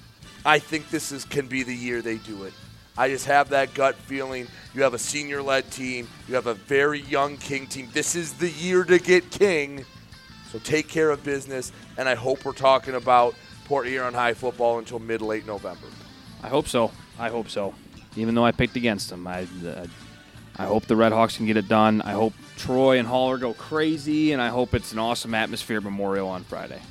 I think this is can be the year they do it. I just have that gut feeling. You have a senior-led team. You have a very young King team. This is the year to get King. So take care of business, and I hope we're talking about Port Huron High football until mid late November. I hope so. I hope so. Even though I picked against them, I, uh, I hope the Red Hawks can get it done. I hope Troy and Haller go crazy, and I hope it's an awesome atmosphere memorial on Friday.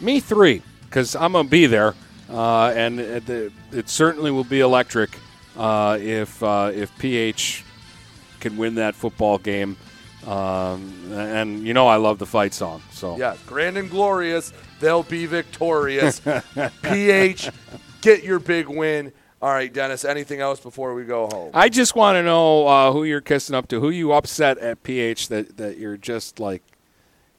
Me three, because I'm gonna be there, uh, and it, it, it certainly will be electric uh, if uh, if PH can win that football game. Um, and you know I love the fight song, so Yeah, grand and glorious. They'll be victorious. [LAUGHS] PH, get your big win. All right, Dennis. Anything else before we go home? I just want to know uh, who you're kissing up to, who you upset at PH that, that you're just like,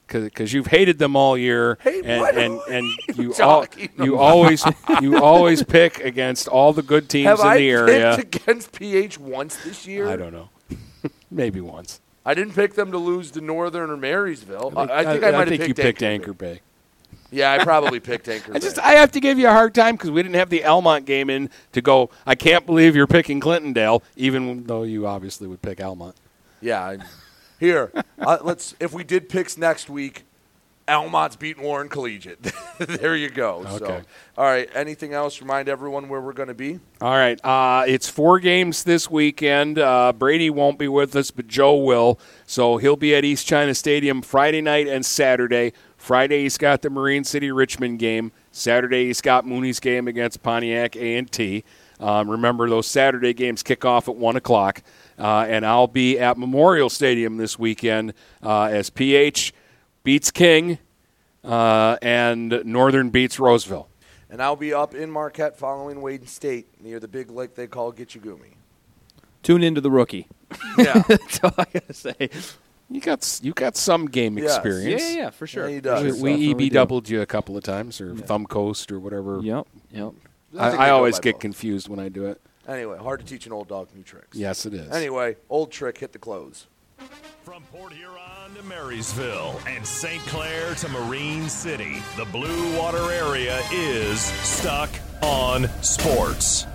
because you've hated them all year, and what and, are and [LAUGHS] you you al- you about? always [LAUGHS] you always pick against all the good teams Have in I the area. picked against PH once this year? I don't know, [LAUGHS] maybe once. I didn't pick them to lose to Northern or Marysville. I, I think I, I might have think picked you picked Anchor. Anchor Bay. Yeah, I probably picked Anchor I just I have to give you a hard time because we didn't have the Almont game in to go. I can't believe you're picking Clintondale, even though you obviously would pick Almont. Yeah. I- Here, uh, let's. If we did picks next week, Almont's beating Warren Collegiate. [LAUGHS] there you go. So, Okay. all right. Anything else? Remind everyone where we're going to be. All right. Uh, it's four games this weekend. Uh, Brady won't be with us, but Joe will. So he'll be at East China Stadium Friday night and Saturday. Friday, he's got the Marine City Richmond game. Saturday, he's got Mooney's game against Pontiac A&T. Um, remember, those Saturday games kick off at 1 o'clock. Uh, and I'll be at Memorial Stadium this weekend uh, as PH beats King uh, and Northern beats Roseville. And I'll be up in Marquette following Wayne State near the big lake they call Gitchagumi. Tune into the rookie. Yeah. [LAUGHS] That's all I gotta say. You got you got some game Yes. experience. Yeah, yeah, yeah, for sure. Yeah, he does. We, we EB do. doubled you a couple of times, or thumb coast, or whatever. Yep, yep. I I, I always get both. confused when I do it. Anyway, hard to teach an old dog new tricks. Yes, it is. Anyway, old trick, hit the close. From Port Huron to Marysville and St. Clair to Marine City, the Blue Water area is stuck on sports.